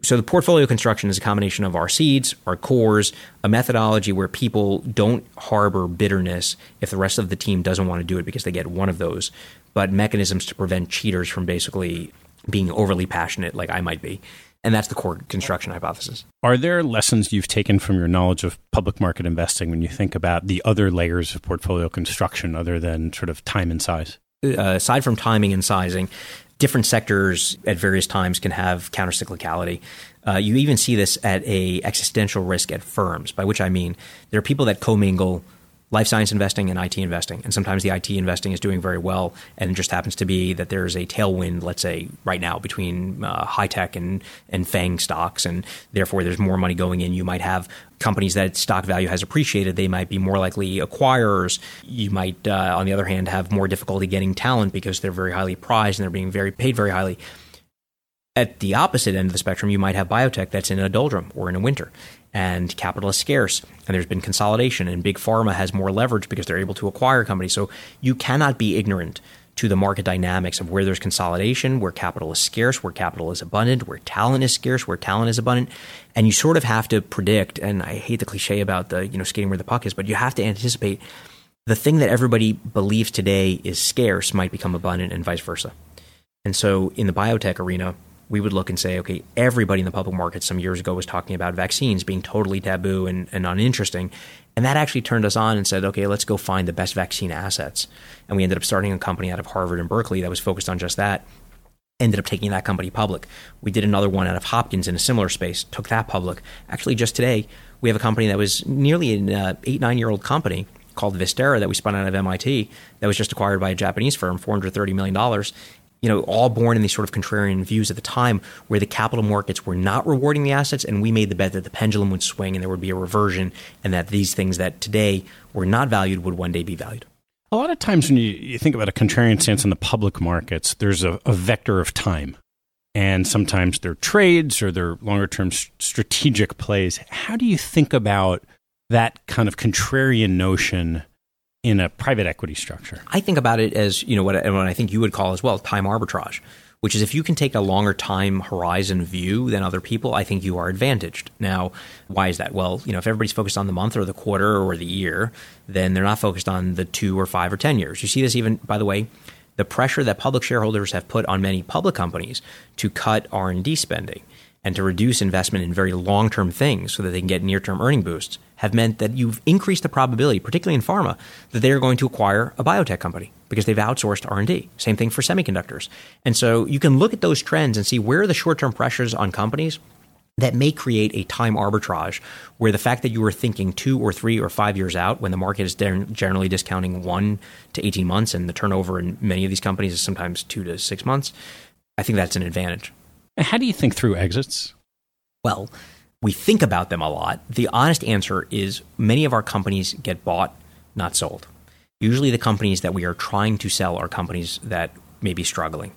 Speaker 3: So the portfolio construction is a combination of our seeds, our cores, a methodology where people don't harbor bitterness if the rest of the team doesn't want to do it because they get one of those, but mechanisms to prevent cheaters from basically being overly passionate like I might be. And that's the core construction hypothesis.
Speaker 1: Are there lessons you've taken from your knowledge of public market investing when you think about the other layers of portfolio construction other than sort of time and size?
Speaker 3: Uh, aside from timing and sizing, different sectors at various times can have countercyclicality. Uh, you even see this at a existential risk at firms, by which I mean there are people that commingle life science investing and IT investing. And sometimes the IT investing is doing very well, and it just happens to be that there's a tailwind, let's say, right now between uh, high tech and, and FANG stocks, and therefore there's more money going in. You might have companies that stock value has appreciated, they might be more likely acquirers. You might, uh, on the other hand, have more difficulty getting talent because they're very highly prized and they're being very paid very highly. At the opposite end of the spectrum, you might have biotech that's in a doldrum or in a winter and capital is scarce and there's been consolidation and big pharma has more leverage because they're able to acquire companies. So you cannot be ignorant to the market dynamics of where there's consolidation, where capital is scarce, where capital is abundant, where talent is scarce, where talent is abundant. And you sort of have to predict, and I hate the cliche about the, you know, skating where the puck is, but you have to anticipate the thing that everybody believes today is scarce might become abundant and vice versa. And so in the biotech arena, we would look and say, okay, everybody in the public market some years ago was talking about vaccines being totally taboo and, and uninteresting. And that actually turned us on and said, okay, let's go find the best vaccine assets. And we ended up starting a company out of Harvard and Berkeley that was focused on just that. Ended up taking that company public. We did another one out of Hopkins in a similar space, took that public. Actually, just today, we have a company that was nearly an uh, eight, nine year old company called Visterra that we spun out of MIT that was just acquired by a Japanese firm, $430 million you know, all born in these sort of contrarian views at the time where the capital markets were not rewarding the assets and we made the bet that the pendulum would swing and there would be a reversion and that these things that today were not valued would one day be valued.
Speaker 1: A lot of times when you, you think about a contrarian stance in the public markets, there's a, a vector of time. And sometimes they're trades or they're longer term strategic plays. How do you think about that kind of contrarian notion in a private equity structure?
Speaker 3: I think about it as you know what, what I think you would call as well time arbitrage, which is if you can take a longer time horizon view than other people, I think you are advantaged. Now, why is that? Well, you know, if everybody's focused on the month or the quarter or the year, then they're not focused on the two or five or ten years. You see this even, by the way, the pressure that public shareholders have put on many public companies to cut R and D spending and to reduce investment in very long term things so that they can get near term earning boosts have meant that you've increased the probability, particularly in pharma, that they're going to acquire a biotech company because they've outsourced R&D. Same thing for semiconductors. And so you can look at those trends and see where are the short-term pressures on companies that may create a time arbitrage where the fact that you were thinking two or three or five years out when the market is generally discounting one to 18 months and the turnover in many of these companies is sometimes two to six months, I think that's an advantage.
Speaker 1: How do you think through exits?
Speaker 3: Well, we think about them a lot. The honest answer is many of our companies get bought, not sold. Usually, the companies that we are trying to sell are companies that may be struggling.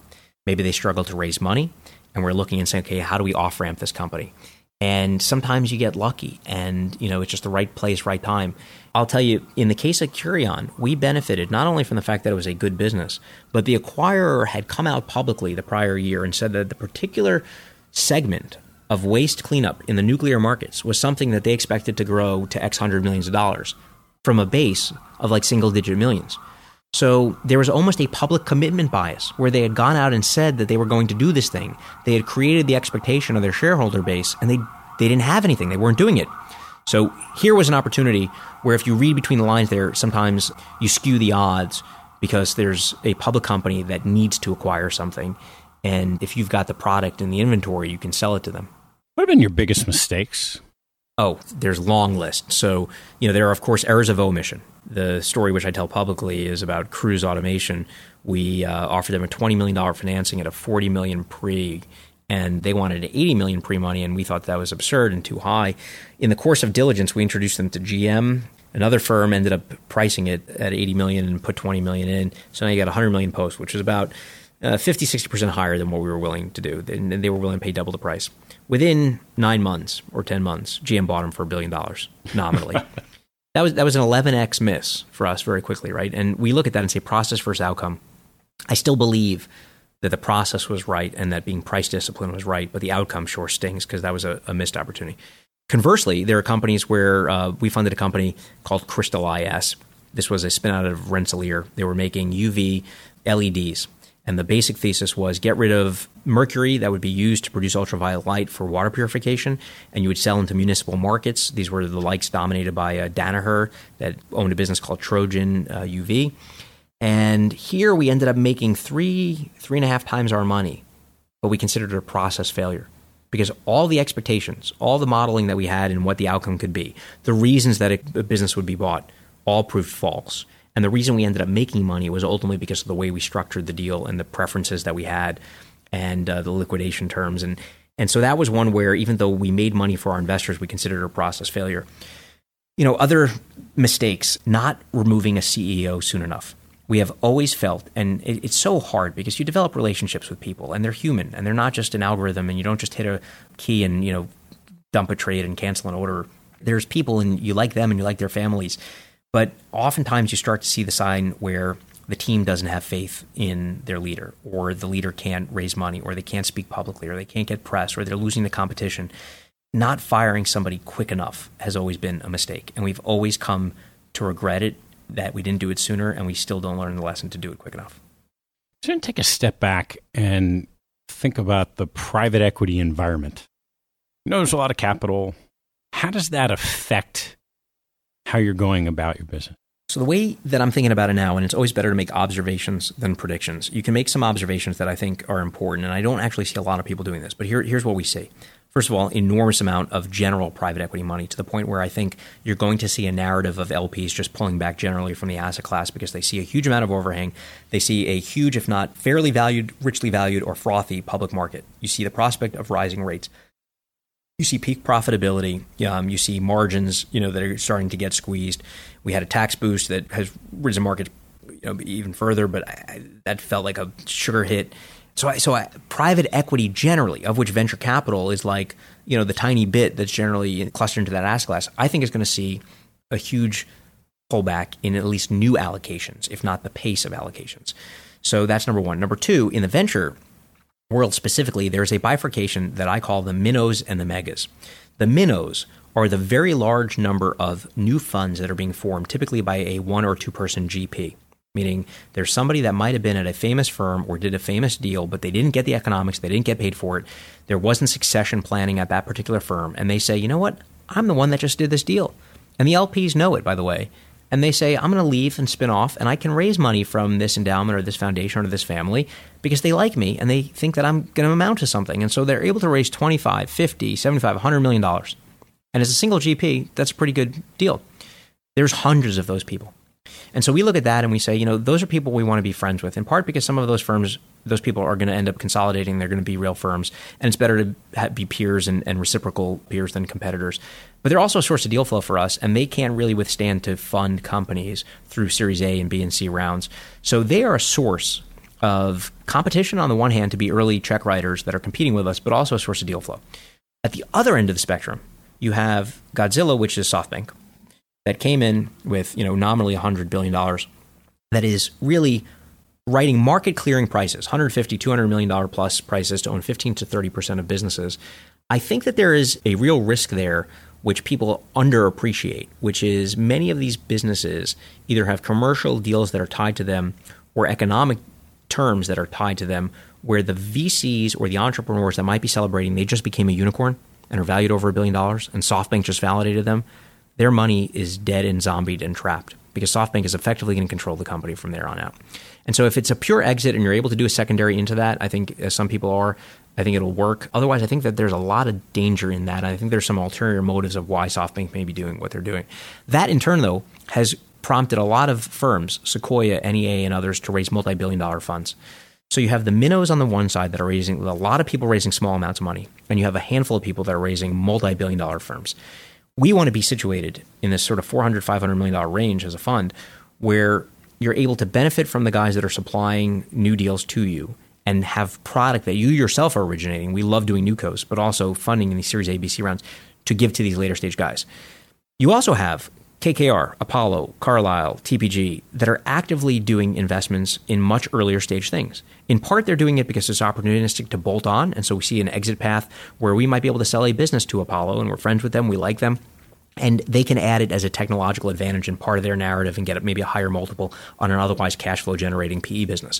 Speaker 3: Maybe they struggle to raise money, and we're looking and saying, okay, how do we off ramp this company? And sometimes you get lucky and, you know, it's just the right place, right time. I'll tell you, in the case of Kurion we benefited not only from the fact that it was a good business, but the acquirer had come out publicly the prior year and said that the particular segment of waste cleanup in the nuclear markets was something that they expected to grow to X hundred millions of dollars from a base of like single digit millions. So there was almost a public commitment bias where they had gone out and said that they were going to do this thing. They had created the expectation of their shareholder base and they they didn't have anything. They weren't doing it. So here was an opportunity where if you read between the lines there, sometimes you skew the odds because there's a public company that needs to acquire something. And if you've got the product in the inventory, you can sell it to them.
Speaker 2: What have been your biggest mistakes?
Speaker 3: Oh, there's long list. So, you know, there are of course errors of omission. The story which I tell publicly is about Cruise Automation. We uh, offered them a $20 million financing at a 40 million pre and they wanted 80 million pre-money and we thought that was absurd and too high in the course of diligence we introduced them to gm another firm ended up pricing it at 80 million and put 20 million in so now you got 100 million post which is about uh, 50 60% higher than what we were willing to do and they were willing to pay double the price within nine months or 10 months gm bought them for a billion dollars nominally that was that was an 11x miss for us very quickly right and we look at that and say process versus outcome i still believe that the process was right and that being price discipline was right, but the outcome sure stings because that was a, a, missed opportunity. Conversely, there are companies where uh, we funded a company called Crystal IS. This was a spin out of Rensselaer. They were making UV LEDs. And the basic thesis was get rid of mercury that would be used to produce ultraviolet light for water purification, and you would sell into municipal markets. These were the likes dominated by uh, Danaher that owned a business called Trojan uh, UV and here we ended up making three, three and a half times our money, but we considered it a process failure because all the expectations, all the modeling that we had and what the outcome could be, the reasons that a business would be bought, all proved false. And the reason we ended up making money was ultimately because of the way we structured the deal and the preferences that we had and uh, the liquidation terms. And, and so that was one where, even though we made money for our investors, we considered it a process failure. You know, other mistakes, not removing a CEO soon enough we have always felt, and it, it's so hard because you develop relationships with people, and they're human, and they're not just an algorithm, and you don't just hit a key and you know dump a trade and cancel an order. There's people, and you like them, and you like their families, but oftentimes you start to see the sign where the team doesn't have faith in their leader, or the leader can't raise money, or they can't speak publicly, or they can't get press, or they're losing the competition. Not firing somebody quick enough has always been a mistake, and we've always come to regret it that we didn't do it sooner and we still don't learn the lesson to do it quick enough.
Speaker 2: To take a step back and think about the private equity environment. You know, there's a lot of capital. How does that affect how you're going about your business?
Speaker 3: So, the way that I'm thinking about it now, and it's always better to make observations than predictions, you can make some observations that I think are important. And I don't actually see a lot of people doing this, but here, here's what we see first of all, enormous amount of general private equity money to the point where I think you're going to see a narrative of LPs just pulling back generally from the asset class because they see a huge amount of overhang. They see a huge, if not fairly valued, richly valued, or frothy public market. You see the prospect of rising rates. You see peak profitability. Um, you see margins, you know, that are starting to get squeezed. We had a tax boost that has risen markets you know, even further, but I, that felt like a sugar hit so, I, so I, private equity generally, of which venture capital is like you know the tiny bit that's generally clustered into that asset class, I think is going to see a huge pullback in at least new allocations, if not the pace of allocations. So that's number one. Number two, in the venture world specifically, there's a bifurcation that I call the minnows and the megas. The minnows are the very large number of new funds that are being formed, typically by a one or two person GP meaning there's somebody that might have been at a famous firm or did a famous deal, but they didn't get the economics, they didn't get paid for it. There wasn't succession planning at that particular firm. And they say, you know what? I'm the one that just did this deal. And the LPs know it, by the way. And they say, I'm going to leave and spin off, and I can raise money from this endowment or this foundation or this family because they like me and they think that I'm going to amount to something. And so they're able to raise 25, 50, 75, 100 million dollars. And as a single GP, that's a pretty good deal. There's hundreds of those people. And so we look at that and we say, you know, those are people we want to be friends with, in part because some of those firms, those people are going to end up consolidating. They're going to be real firms. And it's better to be peers and, and reciprocal peers than competitors. But they're also a source of deal flow for us, and they can't really withstand to fund companies through Series A and B and C rounds. So they are a source of competition on the one hand to be early check writers that are competing with us, but also a source of deal flow. At the other end of the spectrum, you have Godzilla, which is SoftBank, that came in with you know nominally 100 billion dollars, that is really writing market clearing prices 150 200 million dollar plus prices to own 15 to 30 percent of businesses. I think that there is a real risk there which people underappreciate which is many of these businesses either have commercial deals that are tied to them or economic terms that are tied to them where the vcs or the entrepreneurs that might be celebrating they just became a unicorn and are valued over a billion dollars and softbank just validated them their money is dead and zombied and trapped because SoftBank is effectively going to control the company from there on out. And so if it's a pure exit and you're able to do a secondary into that, I think some people are, I think it'll work. Otherwise, I think that there's a lot of danger in that. I think there's some ulterior motives of why SoftBank may be doing what they're doing. That in turn, though, has prompted a lot of firms, Sequoia, NEA, and others, to raise multi billion dollar funds. So you have the minnows on the one side that are raising a lot of people raising small amounts of money, and you have a handful of people that are raising multi billion dollar firms we want to be situated in this sort of 400 500 million dollar range as a fund where you're able to benefit from the guys that are supplying new deals to you and have product that you yourself are originating. We love doing new newcos, but also funding in these Series A, B, C rounds to give to these later stage guys. You also have KKR, Apollo, Carlyle, TPG that are actively doing investments in much earlier stage things. In part, they're doing it because it's opportunistic to bolt on. And so we see an exit path where we might be able to sell a business to Apollo and we're friends with them, we like them. And they can add it as a technological advantage and part of their narrative and get maybe a higher multiple on an otherwise cash flow generating PE business.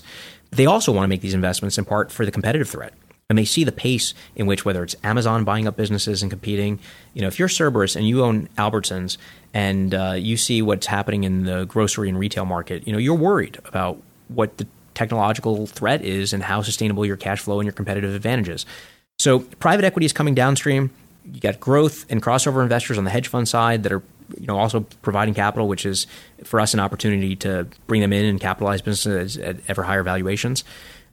Speaker 3: They also want to make these investments in part for the competitive threat and they see the pace in which whether it's Amazon buying up businesses and competing. You know, if you're Cerberus and you own Albertsons and uh, you see what's happening in the grocery and retail market, you know, you're worried about what the technological threat is and how sustainable your cash flow and your competitive advantages. So private equity is coming downstream. You got growth and crossover investors on the hedge fund side that are you know also providing capital, which is for us an opportunity to bring them in and capitalize businesses at ever higher valuations.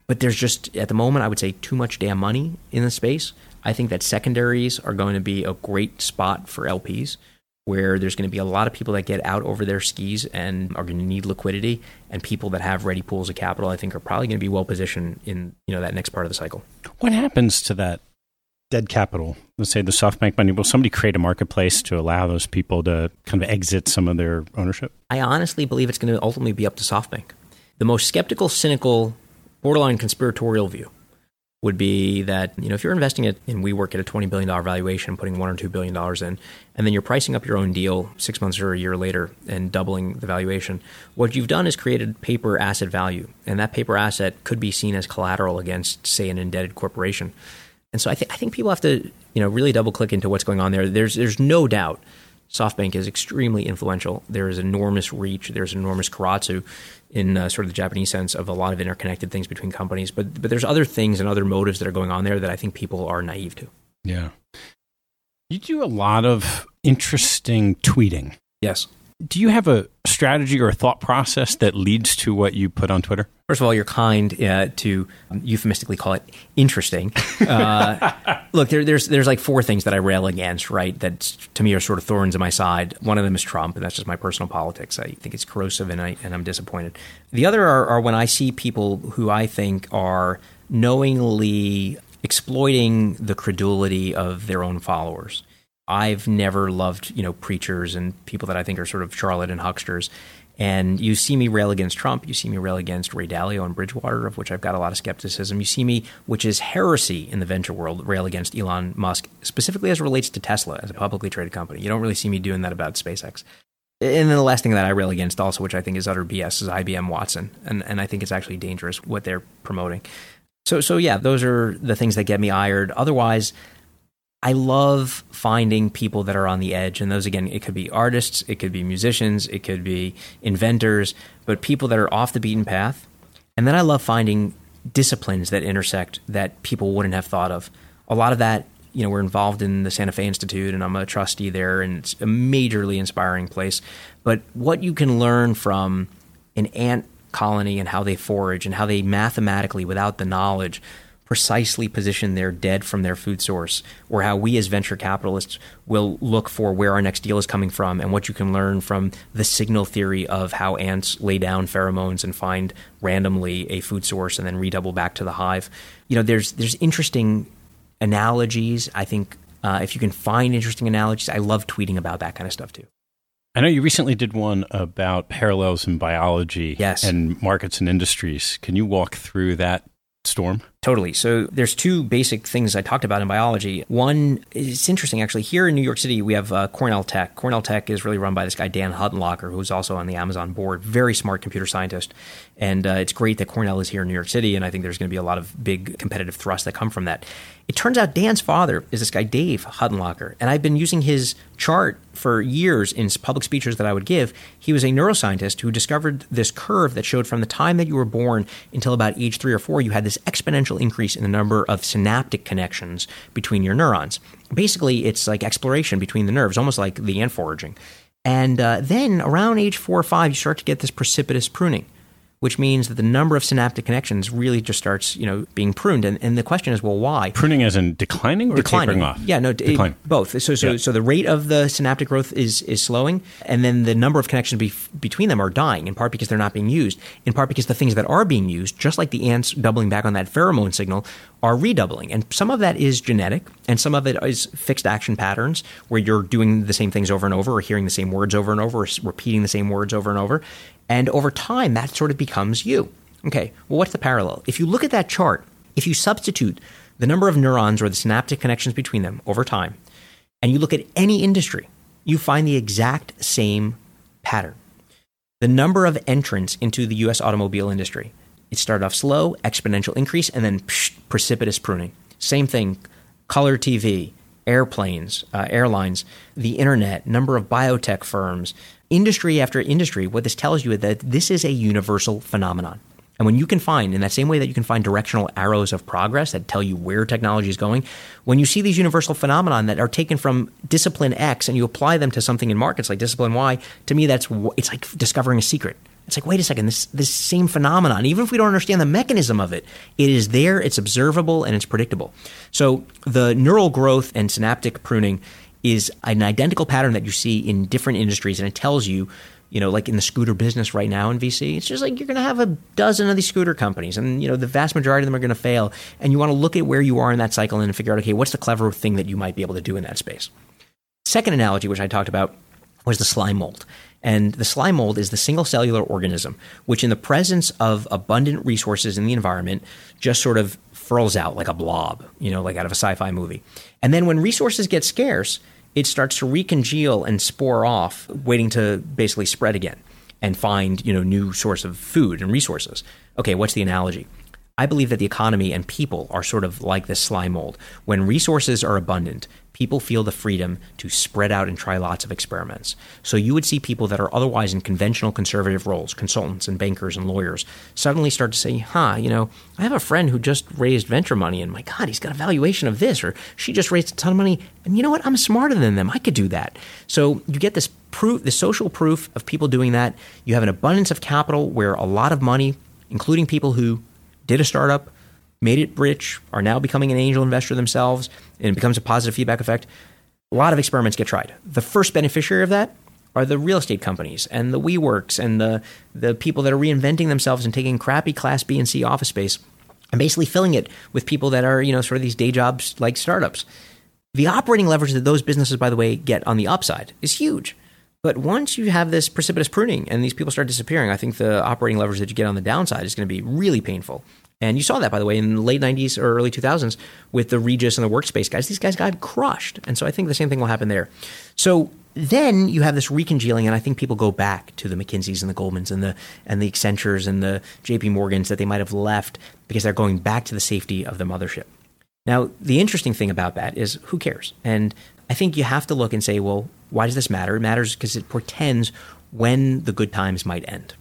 Speaker 3: But there's just, at the moment, I would say too much damn money in the space. I think that secondaries are going to be a great spot for LPs where there's going to be a lot of people that get out over their skis and are going to need liquidity and people that have ready pools of capital I think are probably going to be well positioned in you know that next part of the cycle.
Speaker 2: What happens to that dead capital? Let's say the SoftBank money. Will somebody create a marketplace to allow those people to kind of exit some of their ownership?
Speaker 3: I honestly believe it's going to ultimately be up to SoftBank. The most skeptical, cynical borderline conspiratorial view would be that you know if you're investing it in WeWork at a twenty billion dollar valuation, putting one or two billion dollars in, and then you're pricing up your own deal six months or a year later and doubling the valuation, what you've done is created paper asset value, and that paper asset could be seen as collateral against, say, an indebted corporation. And so I think I think people have to you know really double click into what's going on there. There's there's no doubt SoftBank is extremely influential. There is enormous reach. There's enormous keiretsu in uh, sort of the Japanese sense of a lot of interconnected things between companies. But but there's other things and other motives that are going on there that I think people are naive to.
Speaker 2: Yeah. You do a lot of interesting tweeting.
Speaker 3: Yes
Speaker 2: do you have a strategy or a thought process that leads to what you put on Twitter?
Speaker 3: First of all, you're kind uh, to euphemistically call it interesting. Uh, look, there, there's there's like four things that I rail against, right? That to me are sort of thorns in my side. One of them is Trump, and that's just my personal politics. I think it's corrosive, and I and I'm disappointed. The other are, are when I see people who I think are knowingly exploiting the credulity of their own followers. I've never loved, you know, preachers and people that I think are sort of charlatan and hucksters. And you see me rail against Trump. You see me rail against Ray Dalio and Bridgewater, of which I've got a lot of skepticism. You see me, which is heresy in the venture world, rail against Elon Musk, specifically as it relates to Tesla as a publicly traded company. You don't really see me doing that about SpaceX. And then the last thing that I rail against also, which I think is utter BS, is IBM Watson. And, and I think it's actually dangerous what they're promoting. So, so yeah, those are the things that get me ired. Otherwise, I love finding people that are on the edge. And those, again, it could be artists, it could be musicians, it could be inventors, but people that are off the beaten path. And then I love finding disciplines that intersect that people wouldn't have thought of. A lot of that, you know, we're involved in the Santa Fe Institute, and I'm a trustee there, and it's a majorly inspiring place. But what you can learn from an ant colony and how they forage and how they mathematically, without the knowledge, precisely position their dead from their food source, or how we as venture capitalists will look for where our next deal is coming from, and what you can learn from the signal theory of how ants lay down pheromones and find randomly a food source and then redouble back to the hive. You know, there's there's interesting analogies. I think Uh, if you can find interesting analogies, I love tweeting about that kind of stuff too.
Speaker 1: I know you recently did one about parallels in biology
Speaker 3: yes.
Speaker 1: and markets and industries. Can you walk through that storm?
Speaker 3: Totally. So there's two basic things I talked about in biology. One, it's interesting actually. Here in New York City, we have uh, Cornell Tech. Cornell Tech is really run by this guy Dan Huttenlocher, who's also on the Amazon board. Very smart computer scientist, and uh, it's great that Cornell is here in New York City. And I think there's going to be a lot of big competitive thrusts that come from that. It turns out Dan's father is this guy Dave Huttenlocher, and I've been using his chart for years in public speeches that I would give. He was a neuroscientist who discovered this curve that showed from the time that you were born until about age three or four, you had this exponential increase in the number of synaptic connections between your neurons. Basically, it's like exploration between the nerves, almost like the ant foraging. And uh, then around age four or five, you start to get this precipitous pruning which means that the number of synaptic connections really just starts, you know, being pruned. And, and the question is, well, why?
Speaker 1: Pruning as in declining or
Speaker 3: declining.
Speaker 1: tapering off?
Speaker 3: Yeah, no, it, both. So, so, yeah. so the rate of the synaptic growth is is slowing, and then the number of connections be, between them are dying. In part because they're not being used. In part because the things that are being used, just like the ants doubling back on that pheromone signal, are redoubling. And some of that is genetic, and some of it is fixed action patterns where you're doing the same things over and over, or hearing the same words over and over, or repeating the same words over and over. And over time, that sort of becomes you. Okay, well, what's the parallel? If you look at that chart, if you substitute the number of neurons or the synaptic connections between them over time, and you look at any industry, you find the exact same pattern. The number of entrants into the US automobile industry, it started off slow, exponential increase, and then psh, precipitous pruning. Same thing, color TV, airplanes, uh, airlines, the internet, number of biotech firms, industry after industry, what this tells you is that this is a universal phenomenon. And when you can find, in that same way that you can find directional arrows of progress that tell you where technology is going, when you see these universal phenomenon that are taken from discipline X and you apply them to something in markets like discipline Y, to me that's it's like discovering a secret. It's like, wait a second, this this same phenomenon, even if we don't understand the mechanism of it, it is there, it's observable, and it's predictable. So the neural growth and synaptic pruning is an identical pattern that you see in different industries, and it tells you, you know, like in the scooter business right now in VC, it's just like you're going to have a dozen of these scooter companies, and you know the vast majority of them are going to fail, and you want to look at where you are in that cycle and figure out, okay, what's the clever thing that you might be able to do in that space. Second analogy, which I talked about, was the slime mold. And the slime mold is the single cellular organism, which, in the presence of abundant resources in the environment, just sort of furls out like a blob, you know, like out of a sci fi movie. And then when resources get scarce, it starts to recongeal and spore off, waiting to basically spread again and find you know new source of food and resources. Okay, what's the analogy? I believe that the economy and people are sort of like this slime mold. When resources are abundant, people feel the freedom to spread out and try lots of experiments. So you would see people that are otherwise in conventional conservative roles, consultants and bankers and lawyers, suddenly start to say, huh, you know, I have a friend who just raised venture money and my God, he's got a valuation of this, or she just raised a ton of money. And you know what? I'm smarter than them. I could do that. So you get this proof, the social proof of people doing that. You have an abundance of capital where a lot of money, including people who did a startup, made it rich, are now becoming an angel investor themselves, and it becomes a positive feedback effect. A lot of experiments get tried. The first beneficiary of that are the real estate companies and the WeWorks and the, the people that are reinventing themselves and taking crappy Class B and C office space and basically filling it with people that are, you know, sort of these day jobs like startups. The operating leverage that those businesses, by the way, get on the upside is huge. But once you have this precipitous pruning and these people start disappearing, I think the operating leverage that you get on the downside is going to be really painful. And you saw that, by the way, in the late 90s or early 2000s with the Regus and the Workspace guys. These guys got crushed. And so I think the same thing will happen there. So then you have this recongealing, and I think people go back to the McKinseys and the Goldmans and the and the Accentures and the JP Morgans that they might have left because they're going back to the safety of the mothership. Now, the interesting thing about that is who cares? And I think you have to look and say, well, why does this matter? It matters because it portends when the good times might end.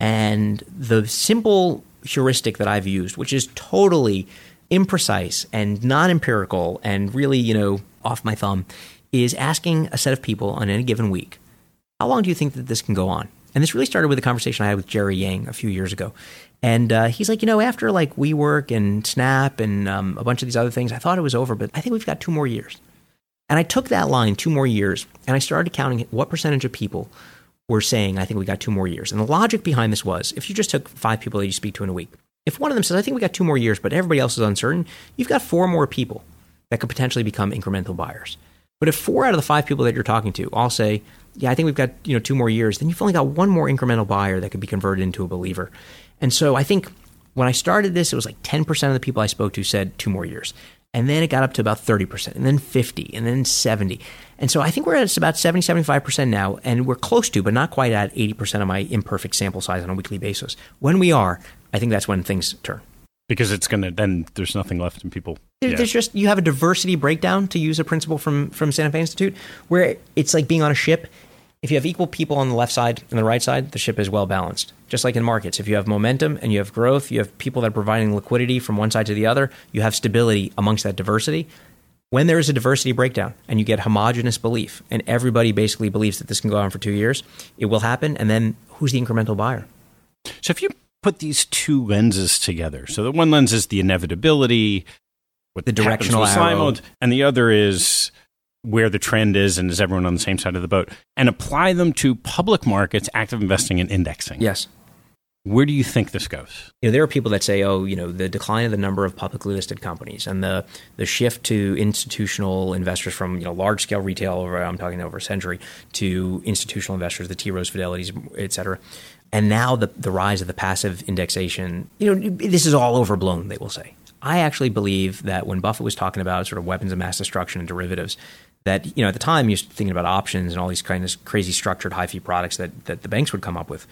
Speaker 3: And the simple heuristic that I've used, which is totally imprecise and non empirical and really, you know, off my thumb, is asking a set of people on any given week, how long do you think that this can go on? And this really started with a conversation I had with Jerry Yang a few years ago. And uh, he's like, you know, after like WeWork and Snap and um, a bunch of these other things, I thought it was over, but I think we've got two more years. And I took that line, two more years, and I started counting what percentage of people were saying, I think we got two more years. And the logic behind this was if you just took five people that you speak to in a week, if one of them says, I think we got two more years, but everybody else is uncertain, you've got four more people that could potentially become incremental buyers. But if four out of the five people that you're talking to all say, "Yeah, I think we've got you know two more years," then you've only got one more incremental buyer that could be converted into a believer. And so I think when I started this, it was like 10% of the people I spoke to said two more years. And then it got up to about 30%, and then 50, and then 70. And so I think we're at about 70, 75% now, and we're close to, but not quite at 80% of my imperfect sample size on a weekly basis. When we are, I think that's when things turn.
Speaker 1: Because it's going to, then there's nothing left in people.
Speaker 3: There,
Speaker 1: yeah.
Speaker 3: There's just, you have a diversity breakdown, to use a principle from, from Santa Fe Institute, where it's like being on a ship if you have equal people on the left side and the right side, the ship is well balanced. Just like in markets, if you have momentum and you have growth, you have people that are providing liquidity from one side to the other, you have stability amongst that diversity. When there is a diversity breakdown and you get homogenous belief, and everybody basically believes that this can go on for two years, it will happen. And then who's the incremental buyer?
Speaker 1: So if you put these two lenses together, so the one lens is the inevitability,
Speaker 3: what the directional arrow,
Speaker 1: and the other is where the trend is and is everyone on the same side of the boat and apply them to public markets, active investing, and indexing.
Speaker 3: Yes.
Speaker 1: Where do you think this goes?
Speaker 3: You know, there are people that say, "Oh, you know, the decline of the number of publicly listed companies and the the shift to institutional investors from you know large scale retail over I'm talking over a century to institutional investors, the T. Rowes Fidelities, et cetera, and now the the rise of the passive indexation. You know, this is all overblown. They will say. I actually believe that when Buffett was talking about sort of weapons of mass destruction and derivatives, that you know at the time you're thinking about options and all these kind of crazy structured high fee products that that the banks would come up with.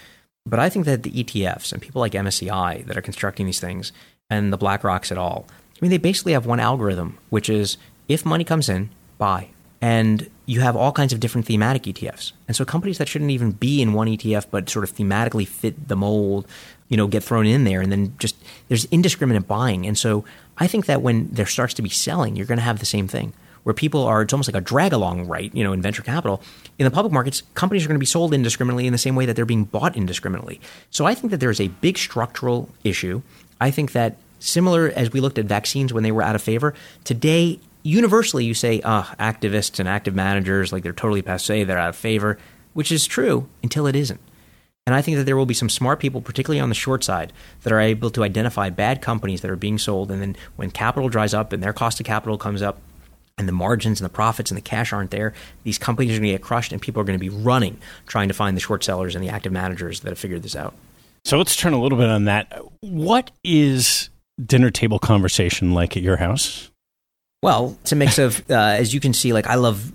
Speaker 3: But I think that the ETFs and people like MSCI that are constructing these things and the BlackRocks at all, I mean, they basically have one algorithm, which is if money comes in, buy. And you have all kinds of different thematic ETFs. And so companies that shouldn't even be in one ETF, but sort of thematically fit the mold, you know, get thrown in there. And then just there's indiscriminate buying. And so I think that when there starts to be selling, you're going to have the same thing where people are, it's almost like a drag along right, you know, in venture capital. In the public markets, companies are going to be sold indiscriminately in the same way that they're being bought indiscriminately. So I think that there's a big structural issue. I think that similar as we looked at vaccines when they were out of favor, today, universally, you say, ah, oh, activists and active managers, like they're totally passe, they're out of favor, which is true until it isn't. And I think that there will be some smart people, particularly on the short side, that are able to identify bad companies that are being sold. And then when capital dries up and their cost of capital comes up, and the margins and the profits and the cash aren't there, these companies are going to get crushed and people are going to be running trying to find the short sellers and the active managers that have figured this out.
Speaker 1: So let's turn a little bit on that. What is dinner table conversation like at your house?
Speaker 3: Well, it's a mix of, uh, as you can see, like I love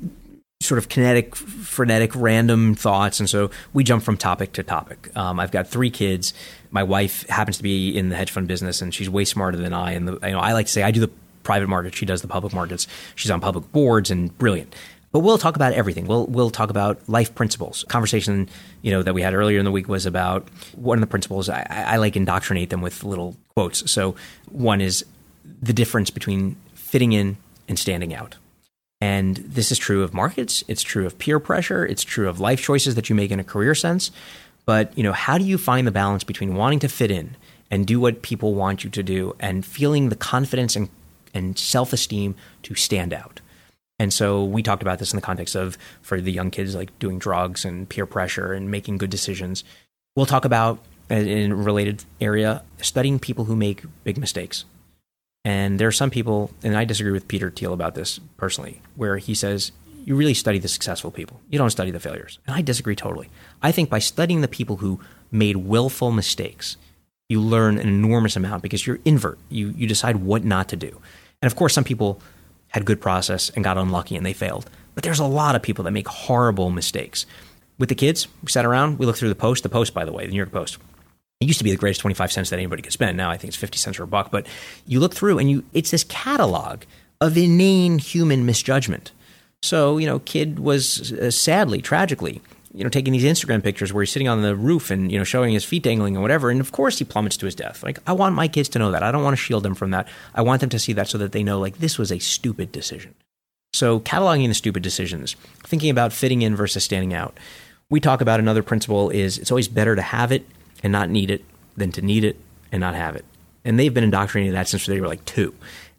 Speaker 3: sort of kinetic, frenetic, random thoughts. And so we jump from topic to topic. Um, I've got three kids. My wife happens to be in the hedge fund business and she's way smarter than I. And the, you know, I like to say I do the private markets. She does the public markets. She's on public boards and brilliant. But we'll talk about everything. We'll we'll talk about life principles. Conversation, you know, that we had earlier in the week was about one of the principles. I, I like indoctrinate them with little quotes. So one is the difference between fitting in and standing out. And this is true of markets. It's true of peer pressure. It's true of life choices that you make in a career sense. But you know, how do you find the balance between wanting to fit in and do what people want you to do, and feeling the confidence and and self esteem to stand out. And so we talked about this in the context of for the young kids like doing drugs and peer pressure and making good decisions. We'll talk about uh, in a related area studying people who make big mistakes. And there are some people, and I disagree with Peter Thiel about this personally, where he says you really study the successful people. You don't study the failures. And I disagree totally. I think by studying the people who made willful mistakes, you learn an enormous amount because you're invert. You you decide what not to do. And of course, some people had good process and got unlucky and they failed. But there's a lot of people that make horrible mistakes. With the kids, we sat around, we looked through the Post, the Post, by the way, the New York Post. It used to be the greatest 25 cents that anybody could spend. Now I think it's 50 cents or a buck. But you look through and you it's this catalog of inane human misjudgment. So, you know, kid was uh, sadly, tragically you know, taking these Instagram pictures where he's sitting on the roof and, you know, showing his feet dangling and whatever. And of course he plummets to his death. Like, I want my kids to know that. I don't want to shield them from that. I want them to see that so that they know, like, this was a stupid decision. So, cataloging the stupid decisions, thinking about fitting in versus standing out. We talk about another principle is it's always better to have it and not need it than to need it and not have it. And they've been indoctrinated that since they were like two.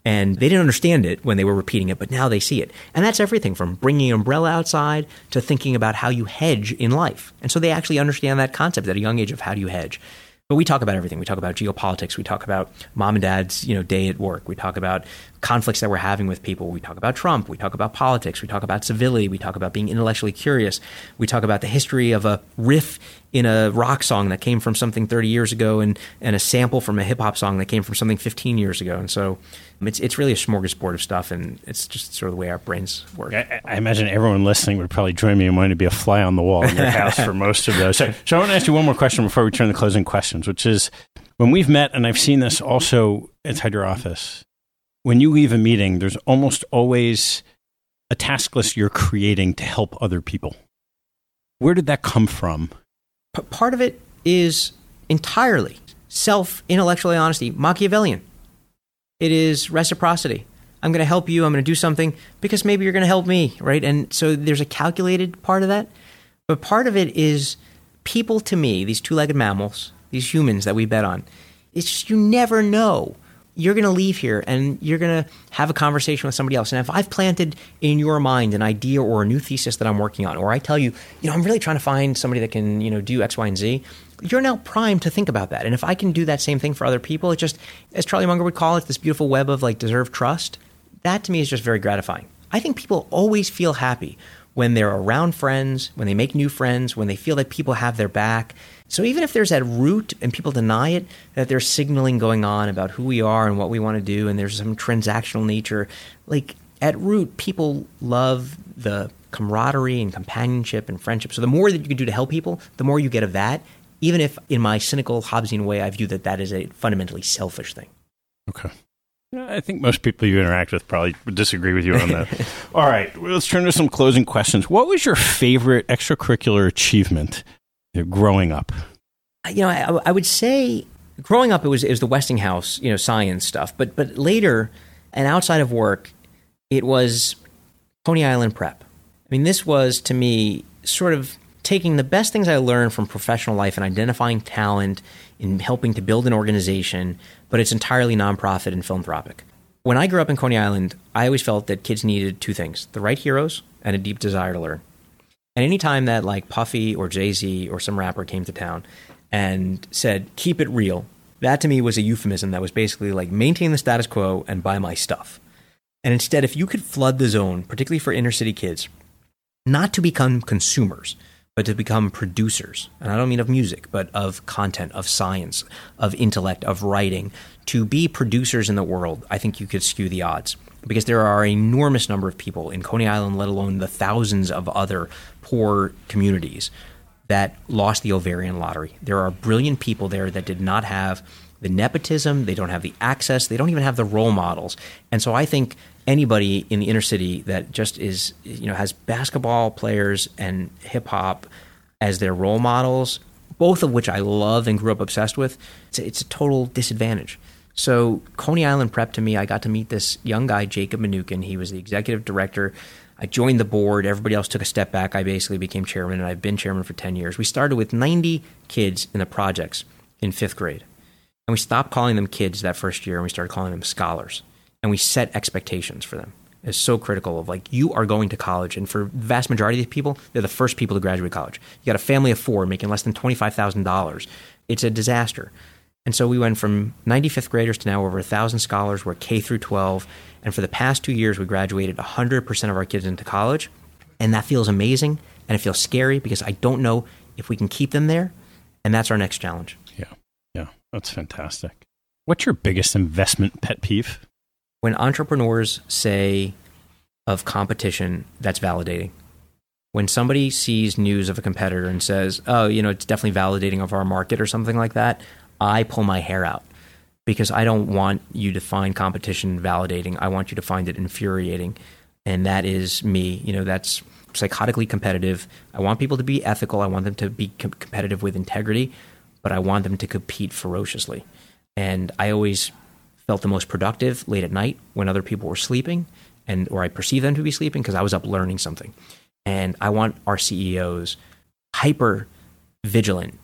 Speaker 3: And they didn't understand it when they were repeating it, but now they see it. And that's everything from bringing an umbrella outside to thinking about how you hedge in life. And so they actually understand that concept at a young age of how do you hedge. But we talk about everything. We talk about geopolitics. We talk about mom and dad's, you know, day at work. We talk about conflicts that we're having with people. We talk about Trump, we talk about politics, we talk about civility, we talk about being intellectually curious, we talk about the history of a riff in a rock song that came from something 30 years ago and, and a sample from a hip hop song that came from something 15 years ago. And so it's, it's really a smorgasbord of stuff, and it's just sort of the way our brains work.
Speaker 1: I, I imagine everyone listening would probably join me in wanting to be a fly on the wall in your house for most of those. So, so I want to ask you one more question before we turn to closing questions, which is when we've met, and I've seen this also inside your office, when you leave a meeting, there's almost always a task list you're creating to help other people. Where did that come from?
Speaker 3: P- part of it is entirely self intellectually honesty, Machiavellian. It is reciprocity. I'm going to help you. I'm going to do something because maybe you're going to help me, right? And so there's a calculated part of that. But part of it is people to me, these two legged mammals, these humans that we bet on, it's just you never know you're going to leave here and you're going to have a conversation with somebody else. And if I've planted in your mind an idea or a new thesis that I'm working on, or I tell you, you know, I'm really trying to find somebody that can, you know, do X, Y, and Z, you're now primed to think about that. And if I can do that same thing for other people, it just, as Charlie Munger would call it, this beautiful web of like deserved trust, that to me is just very gratifying. I think people always feel happy when they're around friends, when they make new friends, when they feel that people have their back. So even if there's that root and people deny it, that there's signaling going on about who we are and what we want to do, and there's some transactional nature, like at root, people love the camaraderie and companionship and friendship. So the more that you can do to help people, the more you get of that. Even if, in my cynical Hobbesian way, I view that that is a fundamentally selfish thing.
Speaker 1: Okay. I think most people you interact with probably would disagree with you on that. All right, let's turn to some closing questions. What was your favorite extracurricular achievement growing up?
Speaker 3: Uh, you know, I, I, would say growing up it was it was the Westinghouse, you know, science stuff. But but later, and outside of work, it was Coney Island Prep. I mean, this was to me sort of taking the best things I learned from professional life and identifying talent in helping to build an organization, but it's entirely nonprofit and philanthropic. When I grew up in Coney Island, I always felt that kids needed two things the right heroes and a deep desire to learn. And anytime that like Puffy or Jay Z or some rapper came to town and said, keep it real, that to me was a euphemism that was basically like maintain the status quo and buy my stuff. And instead, if you could flood the zone, particularly for inner city kids, not to become consumers, but to become producers. And I don't mean of music, but of content, of science, of intellect, of writing. To be producers in the world, I think you could skew the odds because there are an enormous number of people in Coney Island, let alone the thousands of other poor communities that lost the ovarian lottery. There are brilliant people there that did not have the nepotism, they don't have the access, they don't even have the role models. And so I think anybody in the inner city that just is you know has basketball players and hip hop as their role models, both of which I love and grew up obsessed with, it's a, it's a total disadvantage. So Coney Island Prep to me, I got to meet this young guy, Jacob Mnookin. He was the executive director. I joined the board. Everybody else took a step back. I basically became chairman, and I've been chairman for 10 years. We started with 90 kids in the projects in fifth grade. And we stopped calling them kids that first year, and we started calling them scholars and we set expectations for them. It's so critical of like you are going to college, and for the vast majority of people, they're the first people to graduate college. You got a family of four making less than twenty five thousand dollars. It's a disaster. And so we went from 95th graders to now over 1,000 scholars. We're K through 12. And for the past two years, we graduated 100% of our kids into college. And that feels amazing. And it feels scary because I don't know if we can keep them there. And that's our next challenge.
Speaker 1: Yeah. Yeah. That's fantastic. What's your biggest investment pet peeve?
Speaker 3: when entrepreneurs say of competition, that's validating. When somebody sees news of a competitor and says, oh, you know, it's definitely validating of our market or something like that, I pull my hair out because I don't want you to find competition validating. I want you to find it infuriating. And that is me. You know, that's psychotically competitive. I want people to be ethical. I want them to be com- competitive with integrity, but I want them to compete ferociously. And I always felt the most productive late at night when other people were sleeping and or I perceived them to be sleeping because I was up learning something. And I want our CEOs hyper vigilant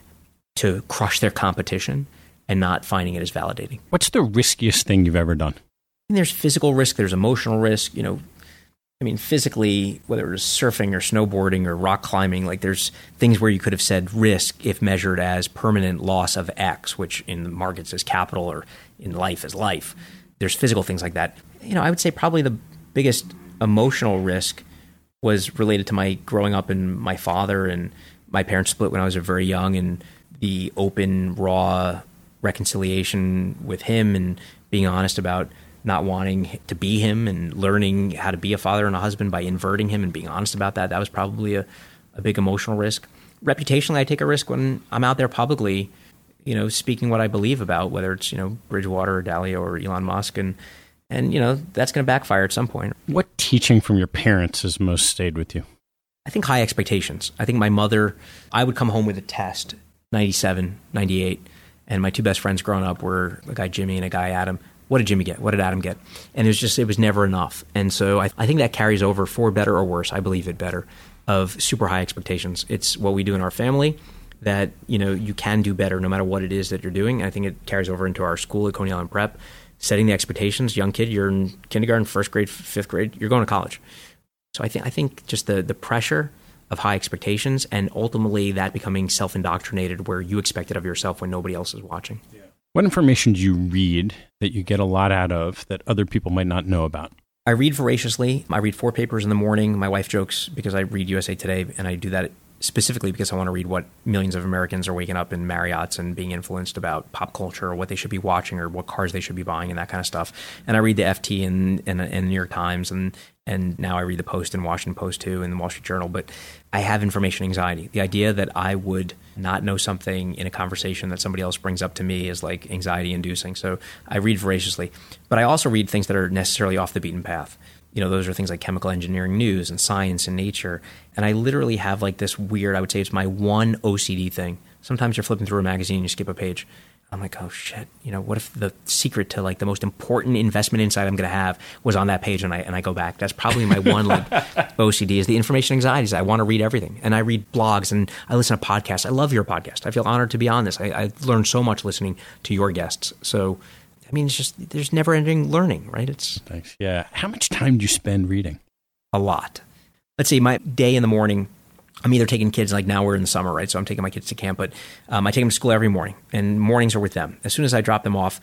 Speaker 3: to crush their competition and not finding it as validating.
Speaker 1: What's the riskiest thing you've ever done?
Speaker 3: And there's physical risk, there's emotional risk, you know, I mean, physically, whether it was surfing or snowboarding or rock climbing, like there's things where you could have said risk if measured as permanent loss of X, which in the markets is capital or in life is life. there's physical things like that. You know, I would say probably the biggest emotional risk was related to my growing up and my father and my parents split when I was very young and the open, raw reconciliation with him and being honest about not wanting to be him and learning how to be a father and a husband by inverting him and being honest about that. That was probably a, a big emotional risk. Reputationally, I take a risk when I'm out there publicly, you know, speaking what I believe about, whether it's, you know, Bridgewater or Dalio or Elon Musk. And, and you know, that's going to backfire at some point.
Speaker 2: What teaching from your parents has most stayed with you?
Speaker 3: I think high expectations. I think my mother, I would come home with a test, 97, 98, and my two best friends growing up were a guy Jimmy and a guy Adam. What did Jimmy get? What did Adam get? And it was just, it was never enough. And so I, I think that carries over for better or worse. I believe it better of super high expectations. It's what we do in our family that, you know, you can do better no matter what it is that you're doing. I think it carries over into our school at Coney Island Prep, setting the expectations. Young kid, you're in kindergarten, first grade, fifth grade, you're going to college. So I think, I think just the, the pressure of high expectations and ultimately that becoming self indoctrinated where you expect it of yourself when nobody else is watching. Yeah.
Speaker 2: What information do you read that you get a lot out of that other people might not know about?
Speaker 3: I read voraciously. I read four papers in the morning. My wife jokes because I read USA Today, and I do that specifically because I want to read what millions of Americans are waking up in Marriott's and being influenced about pop culture or what they should be watching or what cars they should be buying and that kind of stuff. And I read the FT and, and, and New York Times and and now I read the Post and Washington Post too and the Wall Street Journal. But I have information anxiety. The idea that I would not know something in a conversation that somebody else brings up to me is like anxiety inducing. So I read voraciously, but I also read things that are necessarily off the beaten path. You know, those are things like chemical engineering news and science and nature. And I literally have like this weird, I would say it's my one OCD thing. Sometimes you're flipping through a magazine and you skip a page. I'm like, oh shit, you know, what if the secret to like the most important investment insight I'm going to have was on that page and I and I go back. That's probably my one like OCD is the information anxieties. I want to read everything and I read blogs and I listen to podcasts. I love your podcast. I feel honored to be on this. I, I learned so much listening to your guests. So, I mean, it's just there's never ending learning, right? It's
Speaker 2: thanks. Yeah. How much time do you spend reading?
Speaker 3: A lot. Let's see, my day in the morning I'm either taking kids like now we're in the summer, right? So I'm taking my kids to camp, but um, I take them to school every morning, and mornings are with them. As soon as I drop them off,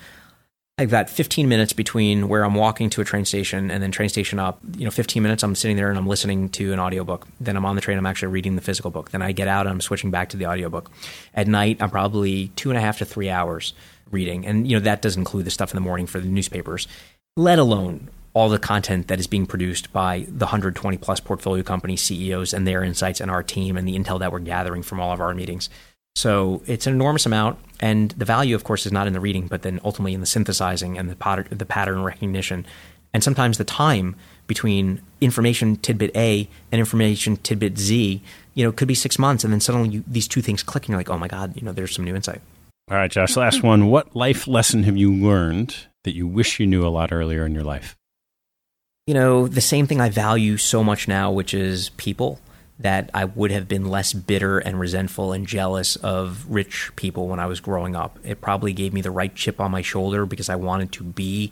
Speaker 3: I've got 15 minutes between where I'm walking to a train station and then train station up. You know, 15 minutes I'm sitting there and I'm listening to an audiobook. Then I'm on the train, I'm actually reading the physical book. Then I get out and I'm switching back to the audiobook. At night, I'm probably two and a half to three hours reading. And, you know, that does include the stuff in the morning for the newspapers, let alone all the content that is being produced by the 120 plus portfolio company CEOs and their insights and our team and the intel that we're gathering from all of our meetings. So it's an enormous amount, and the value, of course, is not in the reading, but then ultimately in the synthesizing and the pattern, the pattern recognition, and sometimes the time between information tidbit A and information tidbit Z. You know, could be six months, and then suddenly you, these two things click, and you're like, oh my god, you know, there's some new insight.
Speaker 2: All right, Josh. Last one. What life lesson have you learned that you wish you knew a lot earlier in your life?
Speaker 3: you know, the same thing I value so much now, which is people, that I would have been less bitter and resentful and jealous of rich people when I was growing up. It probably gave me the right chip on my shoulder because I wanted to be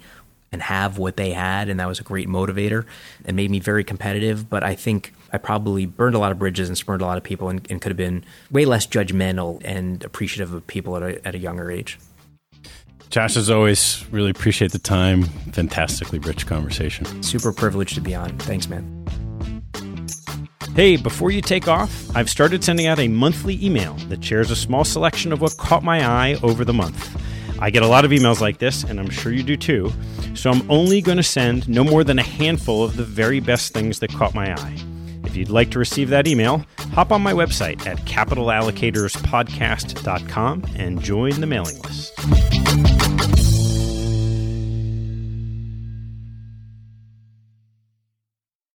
Speaker 3: and have what they had, and that was a great motivator. It made me very competitive, but I think I probably burned a lot of bridges and spurned a lot of people and, and could have been way less judgmental and appreciative of people at a, at a younger age.
Speaker 2: Josh, as always, really appreciate the time. Fantastically rich conversation.
Speaker 3: Super privileged to be on. Thanks, man.
Speaker 1: Hey, before you take off, I've started sending out a monthly email that shares a small selection of what caught my eye over the month. I get a lot of emails like this, and I'm sure you do too, so I'm only going to send no more than a handful of the very best things that caught my eye. If you'd like to receive that email, hop on my website at capitalallocatorspodcast.com and join the mailing list.